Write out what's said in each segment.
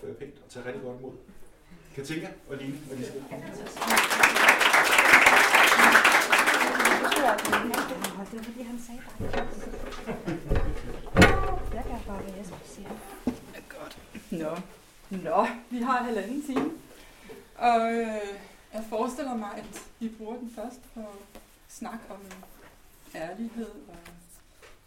opføre pænt og tage rigtig godt imod. Katinka og Line og Lise. Det var fordi, han sagde bare Jeg bare, hvad jeg sige. Godt. Nå. Nå, vi har halvanden time. Og øh, jeg forestiller mig, at vi bruger den først på snak om ærlighed og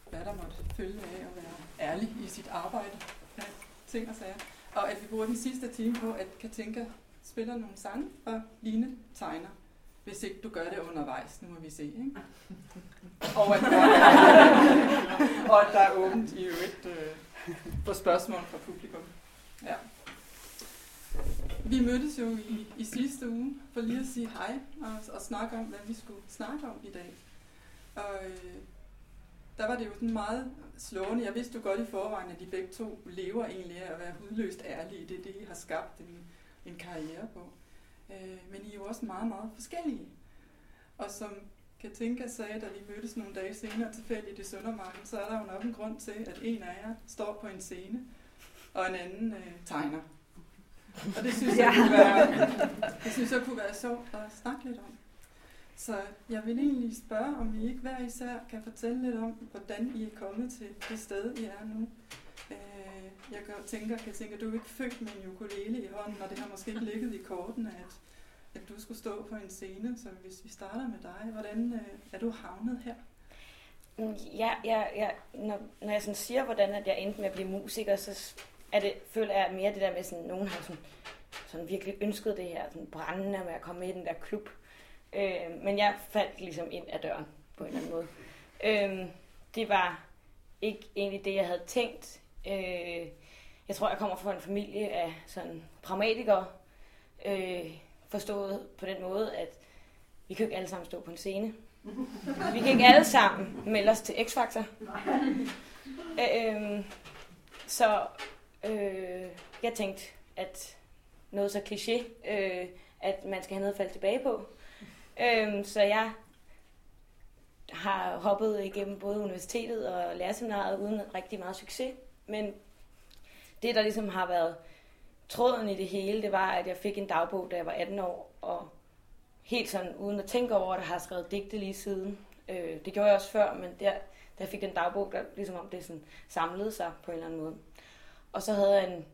hvad der måtte følge af at være ærlig i sit arbejde. Ja, ting og sager. Og at vi bruger den sidste time på, at Katinka spiller nogle sange, og Line tegner. Hvis ikke du gør det undervejs, nu må vi se. Ikke? Og, at der er, og at der er åbent i øvrigt øh, for spørgsmål fra publikum. Ja. Vi mødtes jo i, i sidste uge for lige at sige hej og, og snakke om, hvad vi skulle snakke om i dag. Og øh, der var det jo sådan meget slående. Jeg vidste jo godt i forvejen, at de begge to lever egentlig af at være hudløst ærlige. Det er det, I har skabt en, en karriere på. Øh, men I er jo også meget, meget forskellige. Og som Katinka sagde, da vi mødtes nogle dage senere tilfældigt i Søndermarken, så er der jo nok en grund til, at en af jer står på en scene, og en anden øh, tegner. Og det synes, jeg kunne være, det synes jeg kunne være sjovt at snakke lidt om. Så jeg vil egentlig spørge, om I ikke hver især kan fortælle lidt om, hvordan I er kommet til det sted, I er nu. Øh, jeg tænker, kan tænke, at du er ikke født med en ukulele i hånden, og det har måske ikke ligget i kortene, at, at du skulle stå på en scene. Så hvis vi starter med dig, hvordan øh, er du havnet her? Mm, ja, ja, ja. Når, når jeg sådan siger, hvordan at jeg endte med at blive musiker, så er det, føler jeg mere det der med, at nogen har sådan, sådan virkelig ønsket det her, sådan brændende med at komme med i den der klub. Øh, men jeg faldt ligesom ind ad døren på en eller anden måde. Øh, det var ikke egentlig det, jeg havde tænkt. Øh, jeg tror, jeg kommer fra en familie af sådan pragmatikere, øh, forstået på den måde, at vi kan ikke alle sammen stå på en scene. Vi kan ikke alle sammen melde os til X-Factor. Øh, så øh, jeg tænkte, at noget så kliché, øh, at man skal have noget at falde tilbage på. Øhm, så jeg har hoppet igennem både universitetet og lærerseminaret uden rigtig meget succes. Men det, der ligesom har været tråden i det hele, det var, at jeg fik en dagbog, da jeg var 18 år, og helt sådan uden at tænke over det, har jeg skrevet digte lige siden. Øh, det gjorde jeg også før, men der, da jeg fik den dagbog, der ligesom om det sådan samlede sig på en eller anden måde. Og så havde jeg en,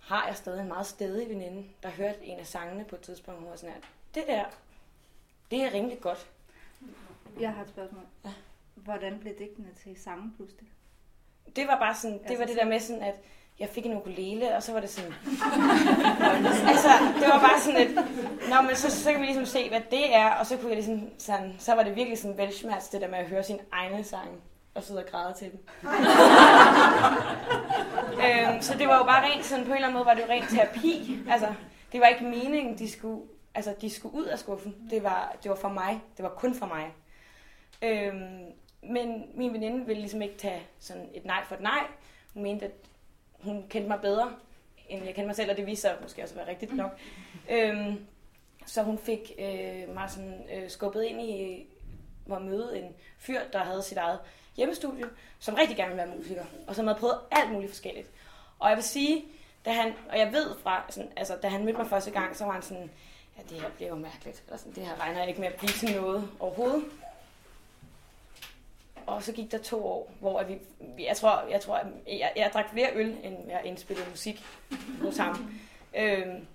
har jeg stadig en meget stedig veninde, der hørte en af sangene på et tidspunkt, hun var sådan, at det der, det er rimelig godt. Jeg har et spørgsmål. Ja. Hvordan blev digtene til sange pludselig? Det var bare sådan, det altså, var det der med sådan, at jeg fik en ukulele, og så var det sådan... altså, det var bare sådan et... Nå, men så, så kan vi ligesom se, hvad det er, og så kunne jeg ligesom sådan... Så var det virkelig sådan velschmerz, det der med at høre sin egne sang og sidde og græde til dem. øhm, så det var jo bare rent sådan, på en eller anden måde var det jo rent terapi. Altså, det var ikke meningen, de skulle, altså, de skulle ud af skuffen. Det var, det var for mig. Det var kun for mig. Øhm, men min veninde ville ligesom ikke tage sådan et nej for et nej. Hun mente, at hun kendte mig bedre, end jeg kendte mig selv, og det viste sig måske også at være rigtigt nok. Øhm, så hun fik øh, mig sådan, øh, skubbet ind i at møde en fyr, der havde sit eget hjemmestudie, som rigtig gerne ville være musiker, og som havde prøvet alt muligt forskelligt. Og jeg vil sige, da han, og jeg ved fra, sådan, altså, da han mødte mig første gang, så var han sådan, ja, det her bliver jo mærkeligt, eller sådan, det her regner jeg ikke med at blive til noget overhovedet. Og så gik der to år, hvor vi, jeg tror, jeg, tror, jeg, jeg drak flere øl, end jeg indspillede musik hos ham. Øhm,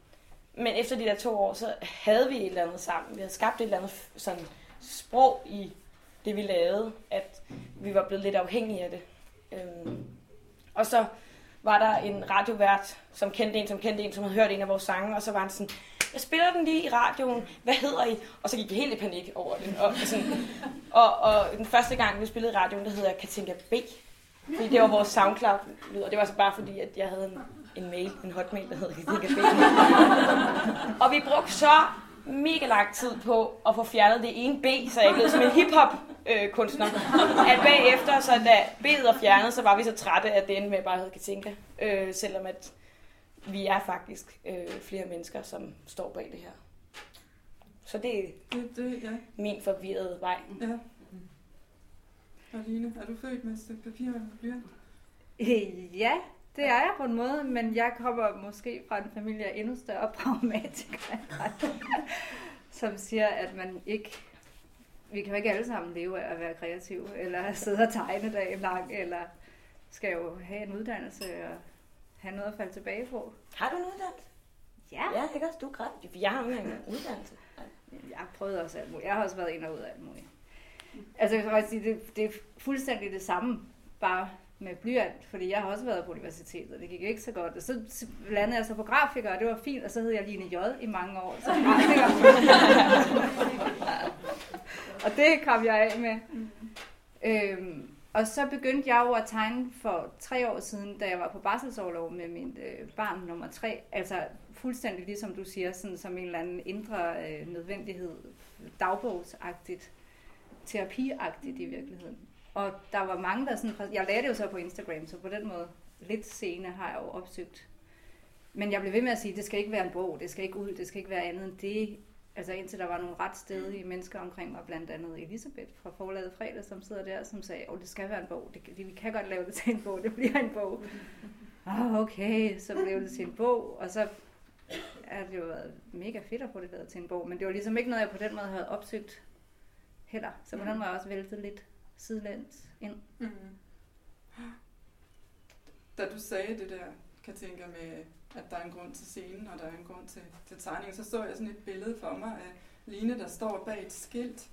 men efter de der to år, så havde vi et eller andet sammen. Vi havde skabt et eller andet sådan sprog i det, vi lavede, at vi var blevet lidt afhængige af det. Øhm, og så var der en radiovært, som kendte en, som kendte en, som havde hørt en af vores sange, og så var han sådan, jeg spiller den lige i radioen, hvad hedder I? Og så gik vi helt i panik over det. Og, sådan, og, og den første gang, vi spillede i radioen, der hedder Katinka B. Fordi det var vores SoundCloud-lyd, og det var så bare fordi, at jeg havde en, en mail, en hotmail, der hed Katinka B. og vi brugte så mega lang tid på at få fjernet det ene B, så jeg blev som en hiphop øh, kunstner. At bagefter, så da B'et var fjernet, så var vi så trætte, af det med bare hed Katinka. Øh, selvom at vi er faktisk øh, flere mennesker, som står bag det her. Så det er det, det, ja. min forvirrede vej. Ja. Og Line, er du født med et stykke papir og blyant? Øh, ja, Det er jeg på en måde, men jeg kommer måske fra en familie af endnu større pragmatikere, som siger, at man ikke vi kan jo ikke alle sammen leve af at være kreative, eller sidde og tegne dagen lang, eller skal jo have en uddannelse og have noget at falde tilbage på. Har du en uddannelse? Ja. Ja, kan også. Du er. For jeg har jo ikke en uddannelse. Jeg har prøvet også alt muligt. Jeg har også været ind og ud af alt muligt. Altså, jeg kan faktisk sige, det, det er fuldstændig det samme, bare med blyant, fordi jeg har også været på universitetet, og det gik ikke så godt. Og så landede jeg så på grafiker, og det var fint, og så hed jeg Line J i mange år som grafiker. og det kom jeg af med. Øhm, og så begyndte jeg jo at tegne for tre år siden, da jeg var på barselsårlov med min øh, barn nummer tre. Altså fuldstændig ligesom du siger, sådan som en eller anden indre øh, nødvendighed, dagbogsagtigt, terapiagtigt i virkeligheden. Og der var mange, der sådan, jeg lagde det jo så på Instagram, så på den måde lidt senere har jeg jo opsøgt. Men jeg blev ved med at sige, at det skal ikke være en bog, det skal ikke ud, det skal ikke være andet end det. Altså indtil der var nogle ret stedige mennesker omkring mig, blandt andet Elisabeth fra forlaget Fredag, som sidder der, som sagde, at det skal være en bog, det, det, vi kan godt lave det til en bog, det bliver en bog. Oh, okay, så blev det til en bog, og så er det jo været mega fedt at få det lavet til en bog, men det var ligesom ikke noget, jeg på den måde havde opsøgt heller. Så på den måde også væltet lidt sidelæns ind. Mm. Da du sagde det der, kan tænke med, at der er en grund til scenen, og der er en grund til, til tegningen, så så jeg sådan et billede for mig af Line, der står bag et skilt,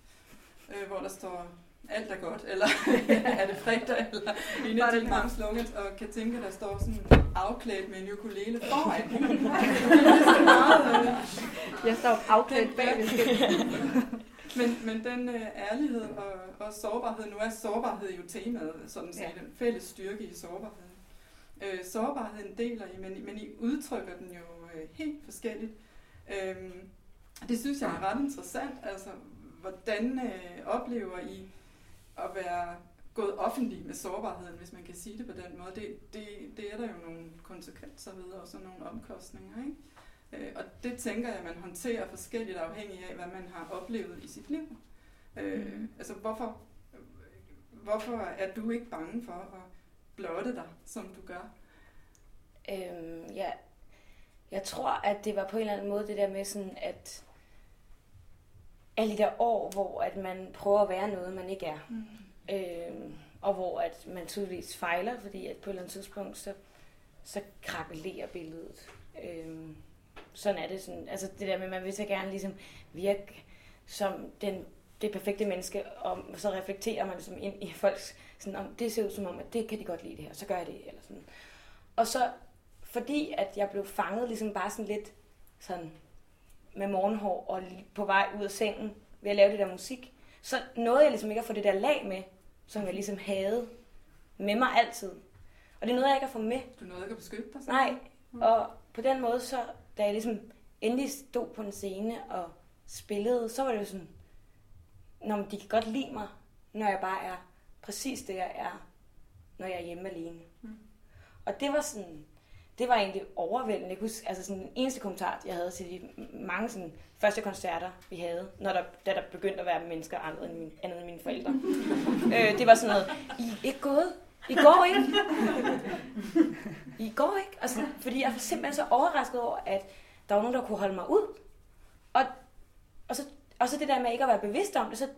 øh, hvor der står alt er godt, eller er det fredag, eller en af dine mange slogans, og kan tænke, der står sådan afklædt med en ukulele foran. jeg står afklædt bag et skilt. Men, men den øh, ærlighed og, og sårbarhed, nu er sårbarhed jo temaet, sådan set, ja. en fælles styrke i sårbarheden. Øh, sårbarheden deler I, men, men I udtrykker den jo øh, helt forskelligt. Øh, det synes jeg er ret interessant, altså hvordan øh, oplever I at være gået offentlig med sårbarheden, hvis man kan sige det på den måde. Det, det, det er der jo nogle konsekvenser ved, og sådan nogle omkostninger, ikke? Øh, og det tænker jeg, at man håndterer forskelligt afhængig af, hvad man har oplevet i sit liv. Øh, mm. Altså hvorfor, hvorfor er du ikke bange for at blotte dig, som du gør? Øhm, ja, jeg tror, at det var på en eller anden måde det der med sådan, at alle de der år, hvor at man prøver at være noget, man ikke er. Mm. Øhm, og hvor at man tydeligvis fejler, fordi at på et eller andet tidspunkt, så, så krakelerer billedet. Øhm, sådan er det. Sådan, altså det der med, at man vil så gerne ligesom virke som den, det perfekte menneske, og så reflekterer man ligesom ind i folks, sådan, om det ser ud som om, at det kan de godt lide det her, så gør jeg det, eller sådan. Og så, fordi at jeg blev fanget ligesom bare sådan lidt sådan med morgenhår og på vej ud af sengen ved at lave det der musik, så nåede jeg ligesom ikke at få det der lag med, som jeg ligesom havde med mig altid. Og det nåede jeg ikke at få med. Du nåede ikke at beskytte dig? Nej, og på den måde så da jeg ligesom endelig stod på en scene og spillede, så var det jo sådan, når de kan godt lide mig, når jeg bare er præcis det, jeg er, når jeg er hjemme alene. Mm. Og det var sådan, det var egentlig overvældende. Jeg huske, altså sådan den eneste kommentar, jeg havde til de mange sådan, første koncerter, vi havde, når der, da der begyndte at være mennesker andet end, min, andet end mine forældre. øh, det var sådan noget, I er ikke gået? I går ikke? I går ikke? Altså, fordi jeg var simpelthen så overrasket over, at der var nogen, der kunne holde mig ud. Og, og, så, og så det der med ikke at være bevidst om det, så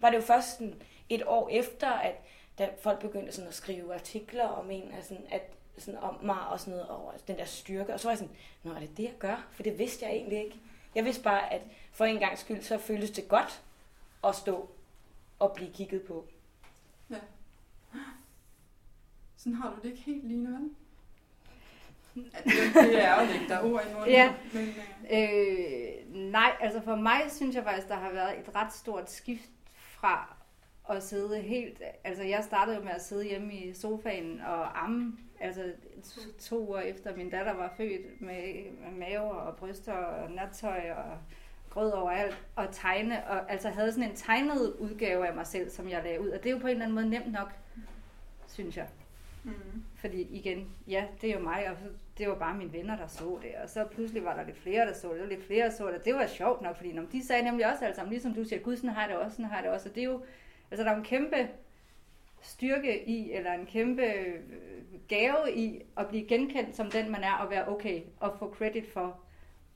var det jo først sådan et år efter, at da folk begyndte sådan at skrive artikler om en, altså, at, sådan om mig og sådan noget, og den der styrke. Og så var jeg sådan, nå er det det, jeg gør? For det vidste jeg egentlig ikke. Jeg vidste bare, at for en gang skyld, så føltes det godt at stå og blive kigget på. Ja. Sådan har du det ikke helt lige nu, vel? det, er jo ikke, der er ord i munden. Ja. Men, øh... Øh, nej, altså for mig synes jeg faktisk, der har været et ret stort skift fra at sidde helt... Altså jeg startede med at sidde hjemme i sofaen og amme, altså to, to uger efter min datter var født med, med mave og bryster og nattøj og grød overalt, og tegne, og altså havde sådan en tegnet udgave af mig selv, som jeg lagde ud, og det er jo på en eller anden måde nemt nok, synes jeg. Mm. Fordi igen, ja, det er jo mig, og det var bare mine venner, der så det. Og så pludselig var der lidt flere, der så det, og lidt flere, der så det. Det var sjovt nok, fordi når de sagde nemlig også alle sammen, ligesom du siger, gud, sådan har det også, sådan har det også. Og det er jo, altså der er jo en kæmpe styrke i, eller en kæmpe øh, gave i at blive genkendt som den, man er, og være okay, og få credit for,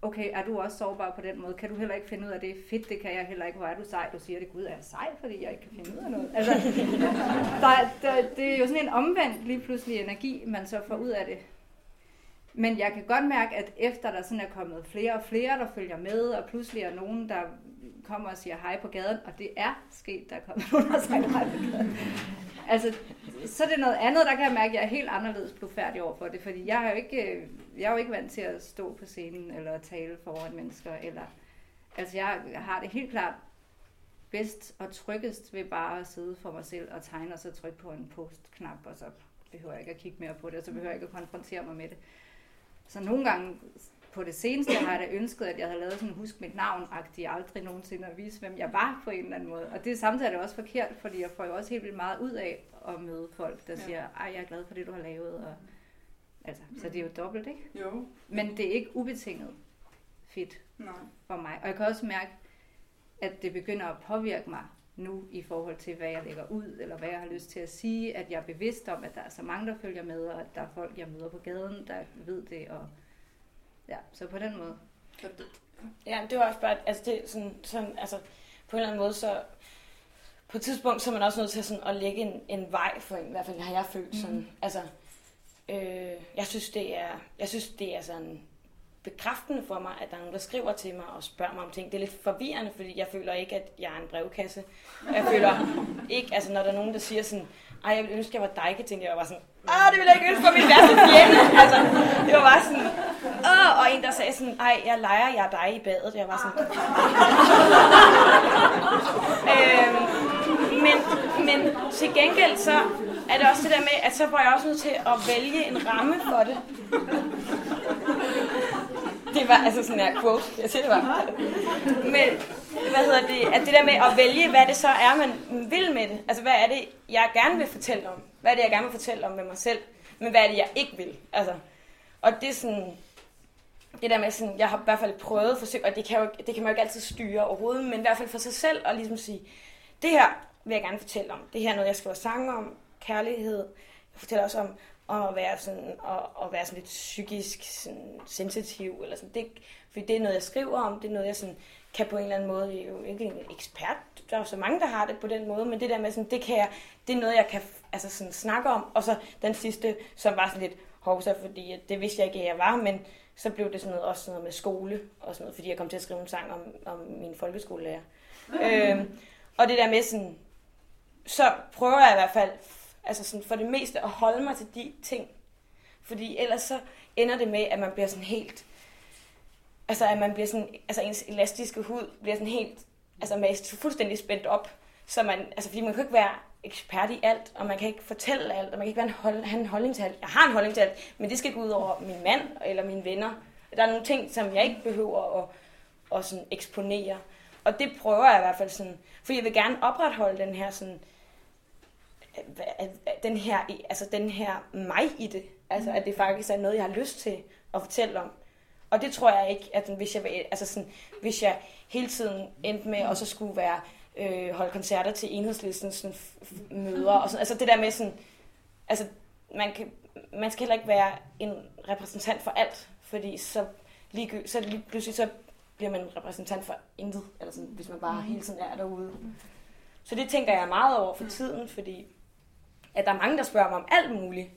okay, er du også sårbar på den måde? Kan du heller ikke finde ud af det? Fedt, det kan jeg heller ikke. Hvor er du sej? Du siger det, gud, er jeg sej, fordi jeg ikke kan finde ud af noget? Altså, der, der, det er jo sådan en omvendt lige pludselig energi, man så får ud af det. Men jeg kan godt mærke, at efter der sådan er kommet flere og flere, der følger med, og pludselig er nogen, der kommer og siger hej på gaden, og det er sket, der er kommet nogen, der sagt hej på gaden. Altså, så er det noget andet, der kan jeg mærke, at jeg er helt anderledes blufærdig over for det, fordi jeg, er jo ikke, øh, jeg er jo ikke vant til at stå på scenen eller tale foran mennesker, eller, altså jeg har det helt klart bedst og tryggest ved bare at sidde for mig selv og tegne, og så trykke på en post-knap, og så behøver jeg ikke at kigge mere på det, og så behøver jeg ikke at konfrontere mig med det. Så nogle gange på det seneste har jeg da ønsket, at jeg havde lavet sådan husk mit navn-agtig, aldrig nogensinde at vise, hvem jeg var på en eller anden måde. Og det er samtidig også forkert, fordi jeg får jo også helt vildt meget ud af at møde folk, der ja. siger, ej, jeg er glad for det, du har lavet. Og, altså, så det er jo dobbelt, ikke? Jo. Men det er ikke ubetinget fedt Nej. for mig. Og jeg kan også mærke, at det begynder at påvirke mig nu i forhold til, hvad jeg lægger ud, eller hvad jeg har lyst til at sige, at jeg er bevidst om, at der er så mange, der følger med, og at der er folk, jeg møder på gaden, der ved det, og ja, så på den måde. Ja, det var også bare, altså det sådan, sådan, altså på en eller anden måde, så på et tidspunkt, så er man også nødt til sådan at lægge en, en vej for en, i hvert fald har jeg følt sådan, mm. altså, øh, jeg synes det er, jeg synes det er sådan bekræftende for mig, at der er nogen, der skriver til mig og spørger mig om ting. Det er lidt forvirrende, fordi jeg føler ikke, at jeg er en brevkasse. Jeg føler ikke, altså når der er nogen, der siger sådan, ej, jeg ville ønske, jeg var dig, tænkte jeg bare sådan, ah, det vil jeg ikke ønske for min værste fjende. altså, det var bare sådan, Åh, og en, der sagde sådan, ej, jeg leger, jeg er dig i badet. Jeg var sådan, øhm, men, men til gengæld så er det også det der med, at så var jeg også nødt til at vælge en ramme for det. Det var altså sådan her quote, jeg siger det var. Men hvad hedder det, at det der med at vælge, hvad det så er, man vil med det. Altså hvad er det, jeg gerne vil fortælle om? Hvad er det, jeg gerne vil fortælle om med mig selv? Men hvad er det, jeg ikke vil? Altså, og det er sådan, det der med sådan, jeg har i hvert fald prøvet, forsøg, og det kan, jo, det kan man jo ikke altid styre overhovedet, men i hvert fald for sig selv, og ligesom sige, det her vil jeg gerne fortælle om. Det her er noget, jeg skriver sange om, kærlighed. Jeg fortæller også om, om at være sådan, at, at være sådan lidt psykisk sådan, sensitiv, eller sådan. Det, fordi det er noget, jeg skriver om, det er noget, jeg sådan, kan på en eller anden måde, jeg er jo ikke en ekspert, der er jo så mange, der har det på den måde, men det der med sådan, det kan jeg, det er noget, jeg kan altså sådan snakke om, og så den sidste, som var sådan lidt hovsa, fordi det vidste jeg ikke, at jeg var, men så blev det sådan noget, også sådan noget med skole, og sådan noget, fordi jeg kom til at skrive en sang om, om min folkeskolelærer. øhm, og det der med sådan, så prøver jeg i hvert fald, altså sådan for det meste, at holde mig til de ting. Fordi ellers så ender det med, at man bliver sådan helt, altså at man bliver sådan, altså ens elastiske hud bliver sådan helt, altså mast fuldstændig spændt op. Så man, altså fordi man kan ikke være ekspert i alt, og man kan ikke fortælle alt, og man kan ikke være en hold, have en holdning til alt. Jeg har en holdning til alt, men det skal gå ud over min mand eller mine venner. Der er nogle ting, som jeg ikke behøver at, at sådan eksponere. Og det prøver jeg i hvert fald sådan, for jeg vil gerne opretholde den her sådan, den her, altså den her mig i det. Altså at det faktisk er noget, jeg har lyst til at fortælle om. Og det tror jeg ikke, at hvis jeg, altså sådan, hvis jeg hele tiden endte med, og så skulle være øh, holde koncerter til enhedslistens sådan, møder. Og sådan. Altså det der med sådan, altså man, kan, man skal heller ikke være en repræsentant for alt, fordi så lige, så lige pludselig så bliver man en repræsentant for intet, eller sådan, hvis man bare mm. hele tiden er derude. Så det tænker jeg meget over for tiden, fordi at der er mange, der spørger mig om alt muligt.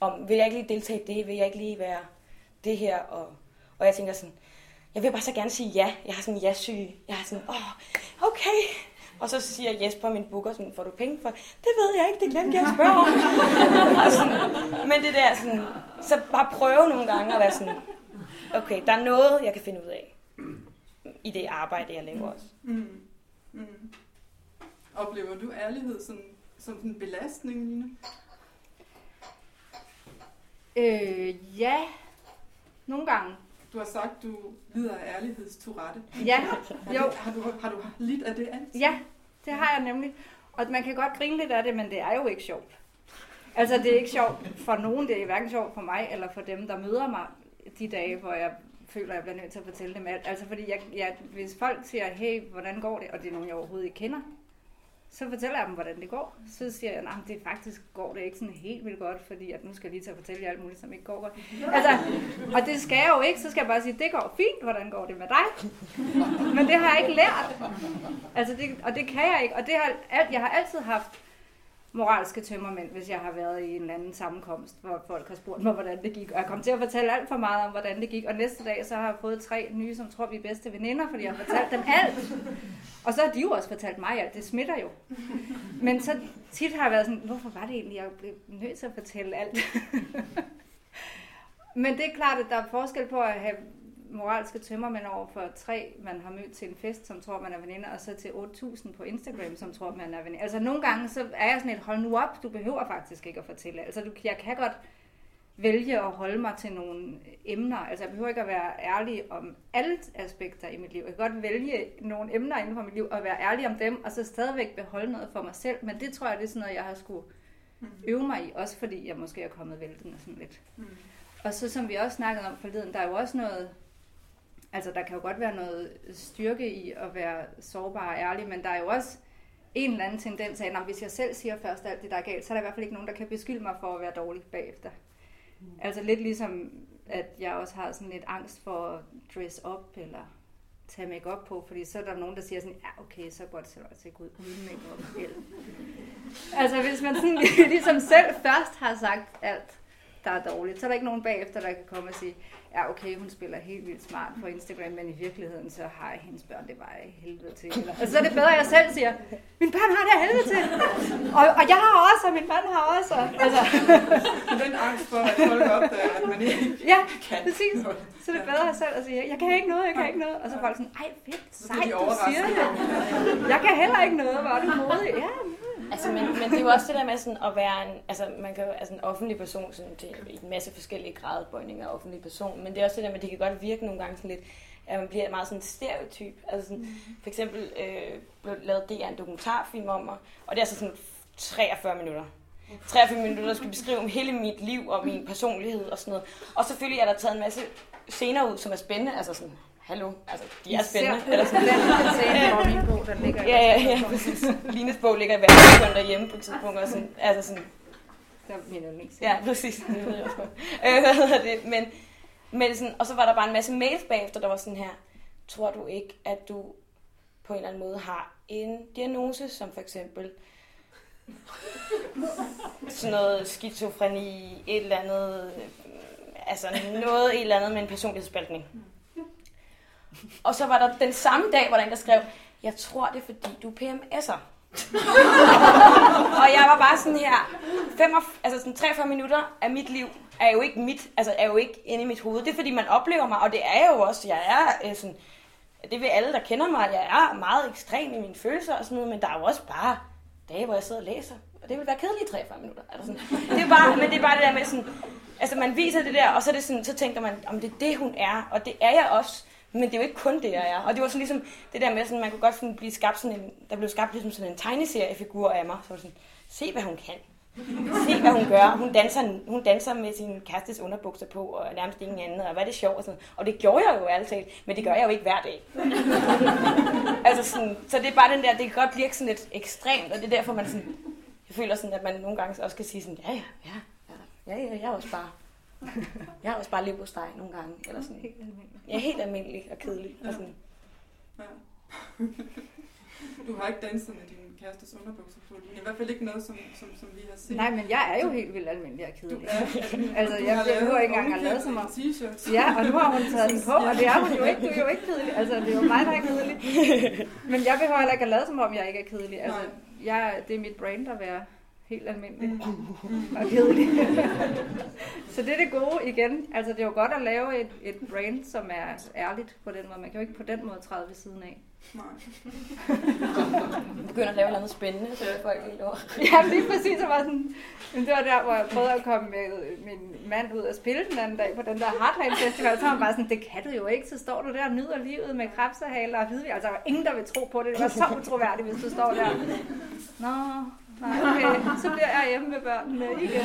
Om, vil jeg ikke lige deltage i det? Vil jeg ikke lige være det her? Og, og jeg tænker sådan, jeg vil bare så gerne sige ja. Jeg har sådan en ja-syge. Jeg har sådan, åh, oh, okay, og så siger Jesper, min booker, sådan, får du penge for? Det ved jeg ikke, det glemte jeg at spørge om. sådan, men det der, sådan, så bare prøve nogle gange at være sådan, okay, der er noget, jeg kan finde ud af i det arbejde, jeg laver også. Mm. Mm. Oplever du ærlighed som, som en belastning, Line? Øh, ja, nogle gange. Du har sagt, du lider af ærlighedsturette. Ja, jo. Har du, har du lidt af det altid? Ja, det har jeg nemlig. Og man kan godt grine lidt af det, men det er jo ikke sjovt. Altså, det er ikke sjovt for nogen. Det er hverken sjovt for mig, eller for dem, der møder mig de dage, hvor jeg føler, at jeg bliver nødt til at fortælle dem alt. Altså, fordi jeg, jeg, hvis folk siger, hey, hvordan går det? Og det er nogen, jeg overhovedet ikke kender. Så fortæller jeg dem, hvordan det går. Så siger jeg, at det faktisk går det ikke sådan helt vildt godt, fordi at nu skal jeg lige til at fortælle jer alt muligt, som ikke går godt. Altså, og det skal jeg jo ikke, så skal jeg bare sige, det går fint, hvordan går det med dig? Men det har jeg ikke lært. Altså, det, og det kan jeg ikke. Og det har, alt, jeg har altid haft moralske tømmermænd, hvis jeg har været i en eller anden sammenkomst, hvor folk har spurgt mig, hvordan det gik. Og jeg kom til at fortælle alt for meget om, hvordan det gik. Og næste dag, så har jeg fået tre nye, som tror, vi er bedste veninder, fordi jeg har fortalt dem alt. Og så har de jo også fortalt mig alt. Det smitter jo. Men så tit har jeg været sådan, hvorfor var det egentlig, jeg blev nødt til at fortælle alt? Men det er klart, at der er forskel på at have moralske tømmermænd over for tre, man har mødt til en fest, som tror, man er veninder, og så til 8.000 på Instagram, som tror, man er veninder. Altså nogle gange, så er jeg sådan et, hold nu op, du behøver faktisk ikke at fortælle. Altså du, jeg kan godt vælge at holde mig til nogle emner. Altså jeg behøver ikke at være ærlig om alle aspekter i mit liv. Jeg kan godt vælge nogle emner inden for mit liv og være ærlig om dem, og så stadigvæk beholde noget for mig selv. Men det tror jeg, det er sådan noget, jeg har skulle øve mig i, også fordi jeg måske er kommet væltende sådan lidt. Mm. Og så som vi også snakkede om forleden, der er jo også noget Altså, der kan jo godt være noget styrke i at være sårbar og ærlig, men der er jo også en eller anden tendens af, at hvis jeg selv siger først alt det, der er galt, så er der i hvert fald ikke nogen, der kan beskylde mig for at være dårlig bagefter. Mm. Altså lidt ligesom, at jeg også har sådan lidt angst for at dress up, eller tage make op på, fordi så er der nogen, der siger sådan, ja okay, så går det selv også ikke ud uden make-up. altså hvis man sådan ligesom selv først har sagt alt, der er dårligt, så er der ikke nogen bagefter, der kan komme og sige, ja okay, hun spiller helt vildt smart på Instagram, men i virkeligheden så har jeg hendes børn det bare helvede til. Eller, altså, så er det bedre, at jeg selv siger, min børn har det helvede til. Og, og jeg har også, og min mand har også. Altså. Den angst for, at folk opdager, at man ikke ja, kan præcis. Så er det bedre at selv at sige, jeg kan ikke noget, jeg kan ikke noget. Og så er folk sådan, ej fedt, sejt, du siger det. Jeg kan heller ikke noget, er du modig. Ja, Altså, men, men det er jo også det der med sådan at være en, altså man kan altså en offentlig person, sådan, det er en masse forskellige gradbøjninger af offentlig person, men det er også det der med, at det kan godt virke nogle gange sådan lidt, at man bliver meget sådan stereotyp. Altså sådan, mm. for eksempel øh, blev lavet det en dokumentarfilm om mig, og det er altså sådan 43 minutter. 43 minutter, der skal beskrive om hele mit liv og min personlighed og sådan noget. Og selvfølgelig er der taget en masse scener ud, som er spændende, altså sådan hallo, altså, de er spændende. Eller sådan. Den scene, hvor min bog, den ligger Ja, ja, ja, præcis. Lines bog ligger i verdenskøn derhjemme på et tidspunkt, og sådan, altså sådan, det er min yndlings. Ja, præcis. Det ved jeg også godt. Øh, det? Men, men sådan, og så var der bare en masse mails bagefter, der var sådan her, tror du ikke, at du på en eller anden måde har en diagnose, som for eksempel sådan noget skizofreni, et eller andet, altså noget et eller andet med en personlighedsspaltning. Og så var der den samme dag, hvor der en, der skrev, jeg tror det er fordi, du er PMS'er. og jeg var bare sådan her, 45, altså sådan 43 minutter af mit liv er jo ikke mit, altså er jo ikke inde i mit hoved. Det er fordi, man oplever mig, og det er jo også. Jeg er øh, sådan, det vil alle, der kender mig, jeg er meget ekstrem i mine følelser og sådan noget, men der er jo også bare dage, hvor jeg sidder og læser, og det vil være kedeligt i 43 minutter. Altså sådan. Det er bare, men det er bare det der med sådan, altså man viser det der, og så, er det sådan, så tænker man, om det er det, hun er, og det er jeg også. Men det er jo ikke kun det, jeg er. Og det var sådan ligesom det der med, sådan, man kunne godt sådan blive skabt sådan en, der blev skabt ligesom sådan en tegneseriefigur af mig. Så sådan, se hvad hun kan. Se hvad hun gør. Hun danser, hun danser med sin kærestes underbukser på, og nærmest ingen andet, og hvad er det sjovt og sådan. Og det gjorde jeg jo altid, men det gør jeg jo ikke hver dag. altså sådan, så det er bare den der, det kan godt virke sådan lidt ekstremt, og det er derfor, man sådan, jeg føler sådan, at man nogle gange også kan sige sådan, ja, ja, ja, ja, ja, jeg er også bare jeg har også bare steg nogle gange. Eller sådan. Helt almindelig. Ja, helt almindelig og kedelig. Ja. Og sådan. Ja. du har ikke danset med din kærestes underbukser på. Det er i hvert fald ikke noget, som, som, som vi har set. Nej, men jeg er jo helt vildt almindelig og kedelig. Du er, altså, du jeg behøver ikke engang at lade som om... Ja, og nu har hun taget den på, og det er hun jo ikke. Du er jo ikke kedelig. Altså, det er jo mig, der er kedelig. Men jeg behøver heller ikke at lade som om, jeg ikke er kedelig. Altså, jeg, det er mit brain, der er helt almindelig mm. og kedelig. så det er det gode igen. Altså det er jo godt at lave et, et brand, som er ærligt på den måde. Man kan jo ikke på den måde træde ved siden af. Nej. begynder at lave noget spændende, så folk helt over. ja, lige præcis. Det var, sådan, det var der, hvor jeg prøvede at komme med min mand ud og spille den anden dag på den der Hardline Festival. Så var han bare sådan, det kan du jo ikke. Så står du der og nyder livet med krabsehaler og hvidvig. Altså, der var ingen, der vil tro på det. Det var så utroværdigt, hvis du står der. Nå, Nej, okay. Så bliver jeg hjemme med børnene igen.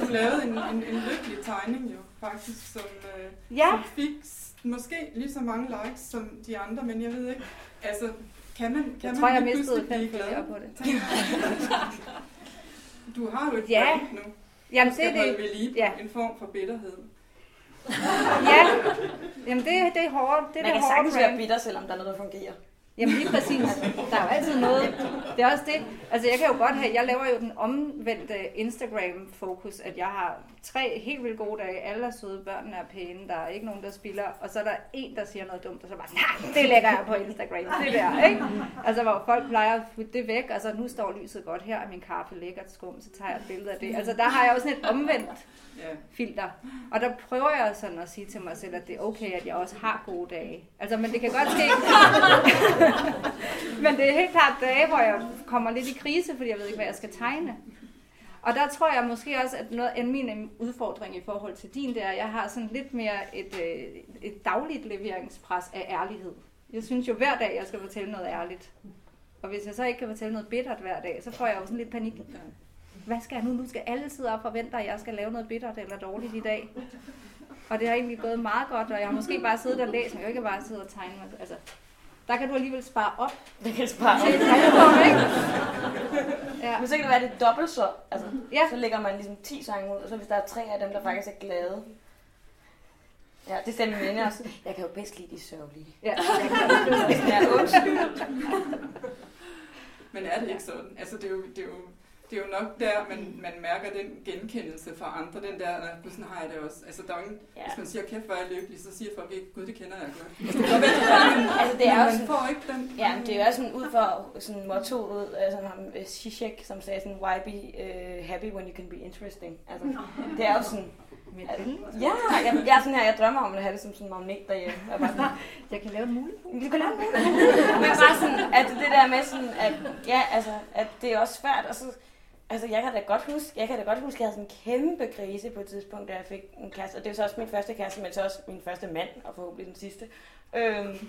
Du lavede en, en, en lykkelig tegning jo, faktisk, som, øh, ja. som fik måske lige så mange likes som de andre, men jeg ved ikke, altså, Kan man, kan Jeg man tror, jeg mistede fem følgere glad? på det. Du har jo et Ja. nu. Jamen, det er det. ved lige Ja. en form for bitterhed. Ja, jamen det, det er hårdt. Det er Man det kan hårde sagtens være bitter, selvom der er noget, der fungerer. Jamen lige præcis. Der er jo altid noget. Det er også det. Altså jeg kan jo godt have, jeg laver jo den omvendte Instagram-fokus, at jeg har tre helt vildt gode dage. Alle er søde, børnene er pæne, der er ikke nogen, der spiller. Og så er der en, der siger noget dumt, og så bare, nej, det lægger jeg på Instagram. Det der, ikke? Altså hvor folk plejer at putte det væk, altså nu står lyset godt her, og min kaffe lækkert skum, så tager jeg et billede af det. Altså der har jeg også sådan et omvendt Ja. filter. Og der prøver jeg sådan at sige til mig selv, at det er okay, at jeg også har gode dage. Altså, men det kan godt ske men det er helt klart dage, hvor jeg kommer lidt i krise, fordi jeg ved ikke, hvad jeg skal tegne. Og der tror jeg måske også, at noget af min udfordring i forhold til din, det er, at jeg har sådan lidt mere et, øh, et dagligt leveringspres af ærlighed. Jeg synes jo hver dag, jeg skal fortælle noget ærligt. Og hvis jeg så ikke kan fortælle noget bittert hver dag, så får jeg jo sådan lidt panik. Hvad skal jeg nu? Nu skal alle sidde op og forvente, at jeg skal lave noget bittert eller dårligt i dag. Og det har egentlig gået meget godt, og jeg har måske bare siddet og læst, men jeg har ikke bare siddet og tegnet. Altså, der kan du alligevel spare op Det kan spare. et album, ikke? Ja. Men så kan det være, at det er dobbelt så. Altså, Ja. Så lægger man ligesom 10 sange ud, og så hvis der er tre af dem, der faktisk er glade. Ja, det stemmer min veninde også. Jeg kan jo bedst lide de sørgelige. ja. Er. Men er det ikke sådan? Altså, det er jo, det er jo, det er jo nok der, man, man mærker den genkendelse fra andre. Den der, "Nå, sådan har jeg det også. Altså, der er ingen, Ja. Hvis man siger, kæft, hvor er jeg lykkelig, så siger folk ikke, gud, det kender jeg godt. Altså, det er, Altså, det er jo man sådan- får ikke den... Ja, men det er jo også sådan ud fra sådan mottoet, altså ham øh, Zizek, som sagde sådan, why be uh, happy when you can be interesting. Altså, det er jo sådan, ja, jeg, jeg, er sådan her, jeg drømmer om at have det som sådan en magnet derhjemme. Jeg bare sådan, Jeg kan lave en mulighed. Du kan lave det. Men bare sådan, at det der med sådan, at ja, altså, at det er også svært, og så, altså, jeg kan da godt huske, jeg kan da godt huske, at jeg havde sådan en kæmpe krise på et tidspunkt, da jeg fik en kæreste, og det var så også min første kæreste, men så også min første mand, og forhåbentlig den sidste, øhm,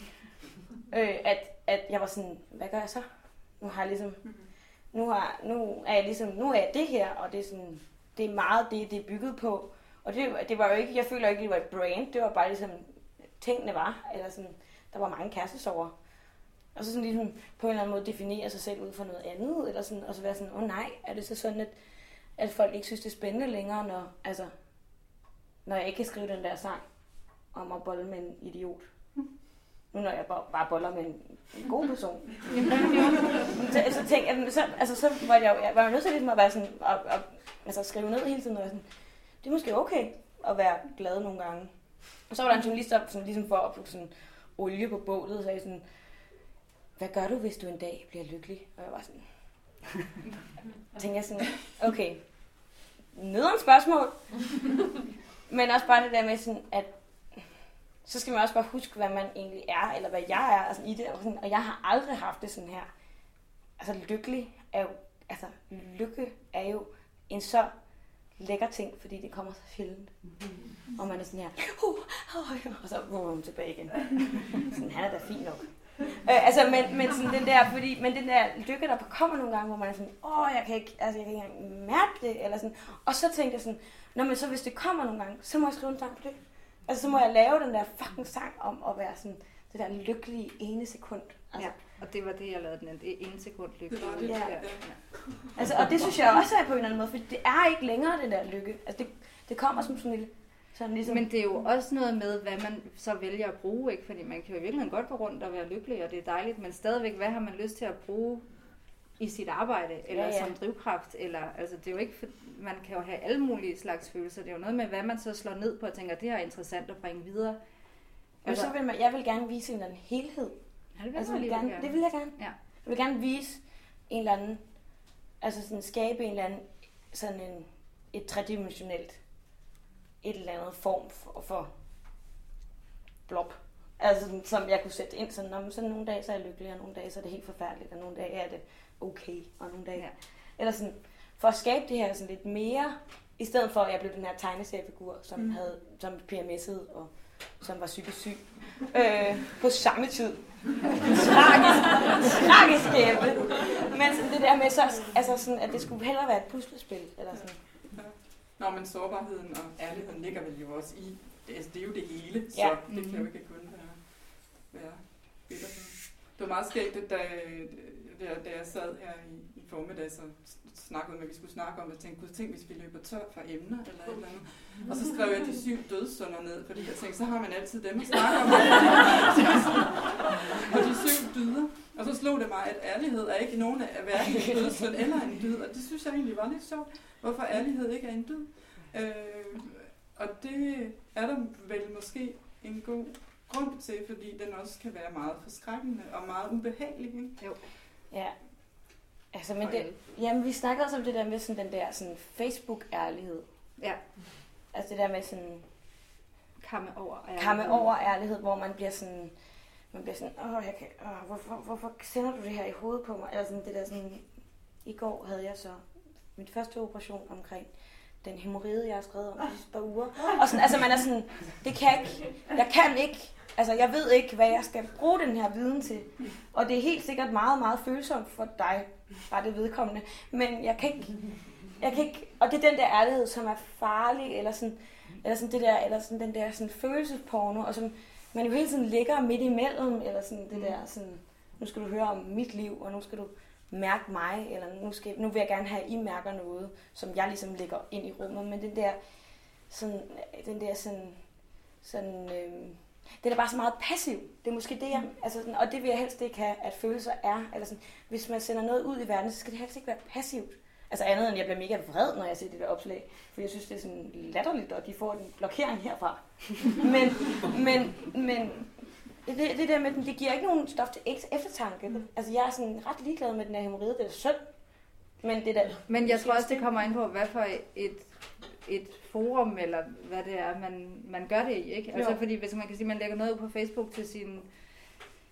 øh, at, at jeg var sådan, hvad gør jeg så? Nu har jeg ligesom, nu, har, nu er jeg ligesom, nu er jeg det her, og det er sådan, det er meget det, det er bygget på, og det, det var jo ikke, jeg føler ikke, det var et brand, det var bare ligesom, tingene var, eller sådan, der var mange kærestesover. Og så sådan ligesom på en eller anden måde definere sig selv ud fra noget andet, eller sådan, og så være sådan, åh oh, nej, er det så sådan, at, at folk ikke synes, det er spændende længere, når, altså, når jeg ikke kan skrive den der sang om at bolle med en idiot. Nu når jeg bare, bare boller med en, en god person. så, så tænk, så, altså, så var jeg, jeg var jo nødt til ligesom at være sådan, og, og, altså skrive ned hele tiden, og sådan, det er måske okay at være glad nogle gange. Og så var der en journalist, der sådan, ligesom for at putte sådan olie på bålet, og sagde sådan, hvad gør du, hvis du en dag bliver lykkelig? Og jeg var sådan, tænkte jeg sådan, okay, nederen spørgsmål. Men også bare det der med sådan, at så skal man også bare huske, hvad man egentlig er, eller hvad jeg er altså, i det. Og, sådan, og jeg har aldrig haft det sådan her. Altså lykkelig er jo, altså lykke er jo en så lækker ting, fordi det kommer så sjældent. Og man er sådan her, uh, uh, og så vågner man tilbage igen. Sådan, han er da fin nok. Øh, altså, men, men sådan den der, fordi, men den der lykke, der kommer nogle gange, hvor man er sådan, åh, jeg kan ikke, altså, jeg kan ikke engang mærke det, eller sådan. Og så tænkte jeg sådan, Nå, men så hvis det kommer nogle gange, så må jeg skrive en sang på det. Altså, så må jeg lave den der fucking sang om at være sådan, det der lykkelige ene sekund. Altså, Ja, og det var det, jeg lavede den. Det er en sekund lykke. Ja. Ja. altså, og det synes jeg også er på en eller anden måde, for det er ikke længere det der lykke. Altså, det, det kommer som sådan en lille, sådan ligesom, Men det er jo også noget med, hvad man så vælger at bruge, ikke? Fordi man kan jo virkelig godt gå rundt og være lykkelig, og det er dejligt, men stadigvæk, hvad har man lyst til at bruge i sit arbejde, eller Ja, ja, som drivkraft, eller, altså det er jo ikke, for, man kan jo have alle mulige slags følelser, det er jo noget med, hvad man så slår ned på, og tænker, det her er interessant at bringe videre. men så vil man, jeg vil gerne vise en eller anden helhed. Ja, det Altså, vil gerne, gerne. det vil jeg gerne. Ja. Jeg vil gerne vise en eller anden, altså sådan skabe en eller anden, sådan en, et tredimensionelt, et eller andet form for, for blob. Altså sådan, som jeg kunne sætte ind sådan, "Nå, men så nogle dage så er jeg lykkelig, og nogle dage så er det helt forfærdeligt, og nogle dage er det okay, og nogle dage... Ja. Eller sådan, for at skabe det her sådan lidt mere, i stedet for at jeg blev den her tegneseriefigur, som mm. havde, som PMS'ede, og som var psykisk syg, øh, på samme tid. tragisk, tragisk skæbne. Men sådan det der med, så, altså sådan, at det skulle hellere være et puslespil, eller sådan. Nå, men sårbarheden og ærligheden ligger vel jo også i, det, altså, det er jo det hele, så Ja. det kan jo ikke kun være, være bitterhed. Det var meget skægt, da, da, da jeg sad her i, i formiddag, så snakkede med, at vi skulle snakke om, at tænke, tænkte, gud, tænk, hvis vi løber tør for emner eller et eller andet. Og så skrev jeg de syv dødssunder ned, fordi jeg tænkte, så har man altid dem at snakke om. og de syv dyder. Og så slog det mig, at ærlighed er ikke nogen af hverken en dødssynd eller en dyd. Og det synes jeg egentlig var lidt sjovt, hvorfor ærlighed ikke er en dyd. Øh, og det er der vel måske en god grund til, fordi den også kan være meget forskrækkende og meget ubehagelig. Ikke? Jo. Ja. Altså, men det, jamen, vi snakker også om det der med sådan den der sådan Facebook-ærlighed. Ja. Altså det der med sådan Kamme over. ærlighed. kamme over ærlighed, hvor man bliver sådan, man bliver sådan, åh, jeg kan, åh hvorfor, hvorfor sender du det her i hovedet på mig? Eller sådan det der sådan, i går havde jeg så min første operation omkring den hemorrhide, jeg har skrevet om de sidste par uger. Og sådan, altså man er sådan, det kan jeg ikke, jeg kan ikke, altså jeg ved ikke, hvad jeg skal bruge den her viden til. Og det er helt sikkert meget, meget følsomt for dig, bare det vedkommende. Men jeg kan ikke, jeg kan ikke, og det er den der ærlighed, som er farlig, eller sådan, eller sådan det der, eller sådan den der sådan følelsesporno, og som man jo hele tiden ligger midt imellem, eller sådan det der sådan, nu skal du høre om mit liv, og nu skal du mærke mig, eller nu, skal, nu vil jeg gerne have, at I mærker noget, som jeg ligesom lægger ind i rummet, men den der, sådan, den der sådan, sådan, øh, det er da bare så meget passiv. Det er måske det, jeg, altså sådan, og det vil jeg helst ikke have, at følelser er, eller sådan, hvis man sender noget ud i verden, så skal det helst ikke være passivt. Altså andet end, jeg bliver mega vred, når jeg ser det der opslag. For jeg synes, det er sådan latterligt, og de får en blokering herfra. men, men, men det, det der med den, det giver ikke nogen stof til eftertanke. Altså jeg er sådan ret ligeglad med den her hemorrhide, det er synd. Men det der, Men jeg tror også, det kommer ind på, hvad for et, et forum, eller hvad det er, man, man gør det i. Ikke? Altså, Jo. fordi hvis man kan sige, man lægger noget ud på Facebook til sine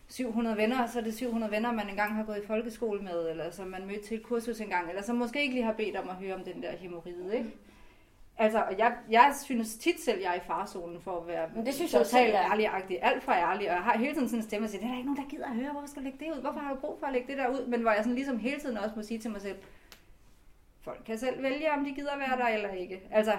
700 venner, så er det 700 venner, man engang har gået i folkeskole med, eller som man mødte til et kursus engang, eller som måske ikke lige har bedt om at høre om den der hemorrhide. Ikke? Altså, jeg, jeg synes tit selv, jeg er i farzonen for at være Men det synes jeg selv, totalt jeg ærlig-agtig, alt for ærlig, og jeg har hele tiden sådan en stemme og siger, det er der ikke nogen, der gider at høre, hvorfor skal jeg lægge det ud, hvorfor har du brug for at lægge det der ud, men hvor jeg sådan ligesom hele tiden også må sige til mig selv, folk kan selv vælge, om de gider være der eller ikke. Altså,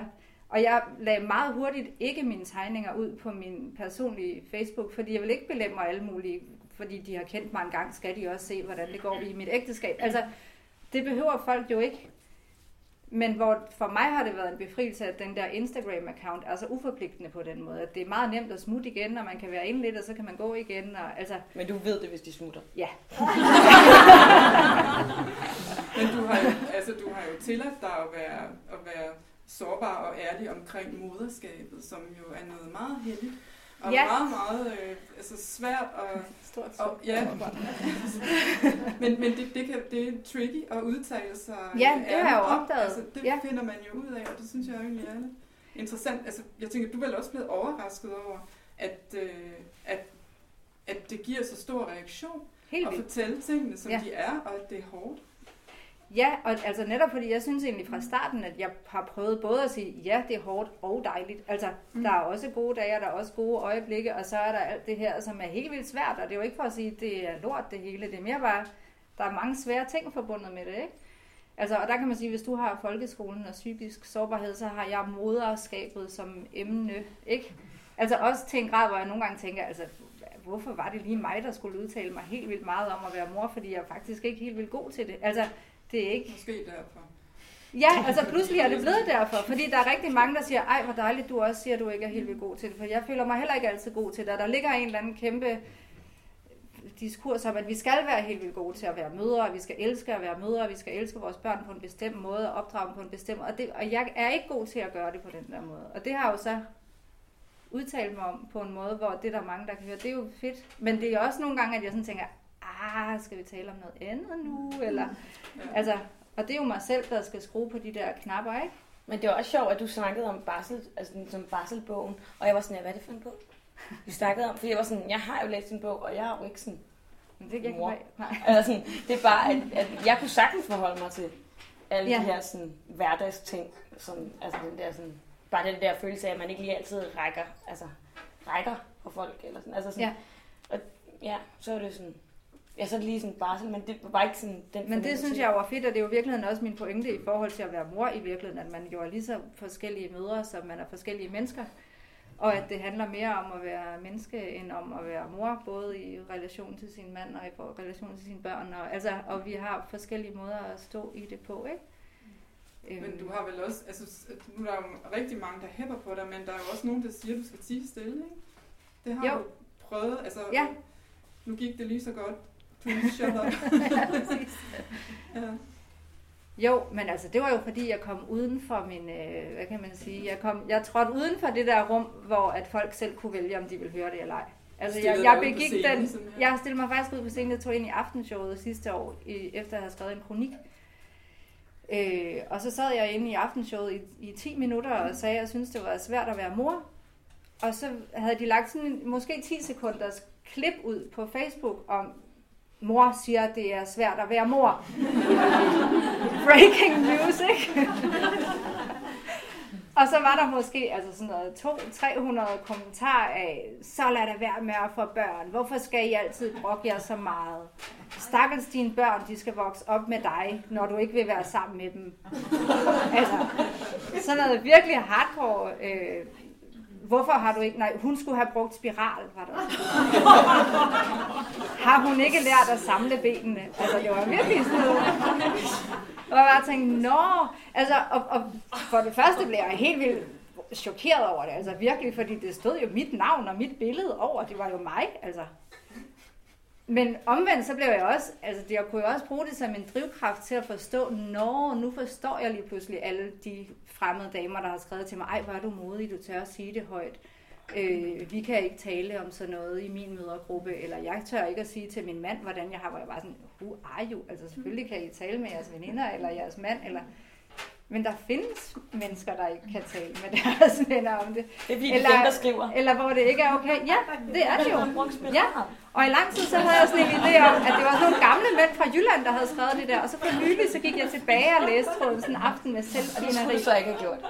og jeg lagde meget hurtigt ikke mine tegninger ud på min personlige Facebook, fordi jeg vil ikke belemre alle mulige, fordi de har kendt mig en gang, skal de også se, hvordan det går i mit ægteskab. Altså, det behøver folk jo ikke. Men hvor for mig har det været en befrielse, at den der Instagram-account er så uforpligtende på den måde, at det er meget nemt at smutte igen, og man kan være inde lidt, og så kan man gå igen. Og, altså, men du ved det, hvis de smutter. ja, Men du har, jo, altså, du har jo tilladt dig at være, at være sårbar og ærlig omkring moderskabet, som jo er noget meget heldigt. Og Ja. meget, meget øh, altså svært og, stort og ja, men, men det, det, kan, det er tricky at udtale sig Ja, det har jeg jo opdaget. Altså, det Ja. finder man jo ud af, og det synes jeg egentlig er lidt interessant. Altså, jeg tænker, du er vel også blevet overrasket over, at, øh, at, at det giver så stor reaktion helt at vildt. fortælle tingene, som Ja. de er, og at det er hårdt. Ja, og altså netop fordi jeg synes egentlig fra starten, at jeg har prøvet både at sige, ja, det er hårdt og dejligt. Altså, mm. der er også gode dage, og der er også gode øjeblikke, og så er der alt det her, som er helt vildt svært, og det er jo ikke for at sige, at det er lort det hele, det er mere bare, der er mange svære ting forbundet med det, ikke? Altså, og der kan man sige, hvis du har folkeskolen og psykisk sårbarhed, så har jeg moderskabet som emne, ikke? Altså også til en grad, hvor jeg nogle gange tænker, altså, hvorfor var det lige mig, der skulle udtale mig helt vildt meget om at være mor, fordi jeg faktisk ikke helt vildt god til det. Altså, det er ikke... Måske derfor. Ja, altså pludselig er det blevet derfor, fordi der er rigtig mange, der siger, ej hvor dejligt, du også siger, at du ikke er helt vildt god til det, for jeg føler mig heller ikke altid god til det, og der ligger en eller anden kæmpe diskurs om, at vi skal være helt vildt gode til at være mødre, og vi skal elske at være mødre, og vi skal elske vores børn på en bestemt måde, og opdrage dem på en bestemt måde, og, det, og jeg er ikke god til at gøre det på den der måde. Og det har jo så udtalt mig om på en måde, hvor det er der mange, der kan høre, det er jo fedt. Men det er også nogle gange, at jeg sådan tænker, ah, skal vi tale om noget andet nu? Eller, Ja. altså, og det er jo mig selv, der skal skrue på de der knapper, ikke? Men det var også sjovt, at du snakkede om barsel, altså som barselbogen, og jeg var sådan, ja, hvad er det for en bog? Vi snakkede om, fordi jeg var sådan, jeg har jo læst en bog, og jeg er jo ikke sådan, Men det kan jeg Mor. ikke Nej. altså sådan, det er bare, at, at jeg kunne sagtens forholde mig til alle ja. Ja. de her sådan, hverdagsting, som, altså den der sådan, bare den der følelse af, at man ikke lige altid rækker, altså rækker for folk, eller sådan, altså sådan, Ja. og ja, så er det sådan, ja, så lige sådan barsel, men det var bare ikke sådan den Men det synes jeg var fedt, og det er jo i virkeligheden også min pointe i forhold til at være mor i virkeligheden, at man jo er lige så forskellige mødre, som man er forskellige mennesker. Og at det handler mere om at være menneske, end om at være mor, både i relation til sin mand og i relation til sine børn. Og, altså, og vi har forskellige måder at stå i det på, ikke? Men du har vel også, altså nu er der jo rigtig mange, der hæpper på dig, men der er jo også nogen, der siger, at du skal tige stille, ikke? Det har Jo. du prøvet, altså Ja. nu gik det lige så godt. Please shut up. ja. Jo, men altså, det var jo fordi, jeg kom uden for min, øh, hvad kan man sige, jeg, kom, jeg trådte uden for det der rum, hvor at folk selv kunne vælge, om de ville høre det eller ej. Altså, jeg, jeg begik scenen, den, simpelthen. jeg stillede mig faktisk ud på scenen, jeg tog ind i aftenshowet sidste år, i, efter at have skrevet en kronik. Øh, og så sad jeg inde i aftenshowet i, i 10 minutter og sagde, at jeg synes det var svært at være mor. Og så havde de lagt sådan en, måske 10 sekunders klip ud på Facebook om, mor siger, at det er svært at være mor. Breaking news, ikke? Og så var der måske altså sådan noget 200-300 kommentarer af, så lad det være med at få børn. Hvorfor skal I altid brokke jer så meget? Stakkels dine børn, de skal vokse op med dig, når du ikke vil være sammen med dem. Altså, sådan noget virkelig hardcore. Øh, hvorfor har du ikke... Nej, hun skulle have brugt spiral, var der. har hun ikke lært at samle benene? Altså, det var virkelig sådan noget. Og jeg bare tænkte, nå, altså, og, og for det første blev jeg helt vildt chokeret over det, altså virkelig, fordi det stod jo mit navn og mit billede over, det var jo mig, altså. Men omvendt så blev jeg også, altså jeg kunne jo også bruge det som en drivkraft til at forstå, når nu forstår jeg lige pludselig alle de fremmede damer, der har skrevet til mig, ej, hvor er du modig, du tør at sige det højt. Øh, vi kan ikke tale om sådan noget i min mødergruppe, eller jeg tør ikke at sige til min mand, hvordan jeg har, hvor jeg bare sådan, who are you? Altså selvfølgelig kan I tale med jeres veninder, eller jeres mand, eller... Men der findes mennesker, der ikke kan tale med deres venner om det. Det er fordi, Eller- dem, der skriver. Eller hvor det ikke er okay. Ja, det er det jo. Ja, og i lang tid så havde jeg sådan en idé om, at det var sådan nogle gamle mænd fra Jylland, der havde skrevet det der. Og så for nylig, så gik jeg tilbage og læste tråden sådan en aften med selv og Det skulle du så ikke have gjort.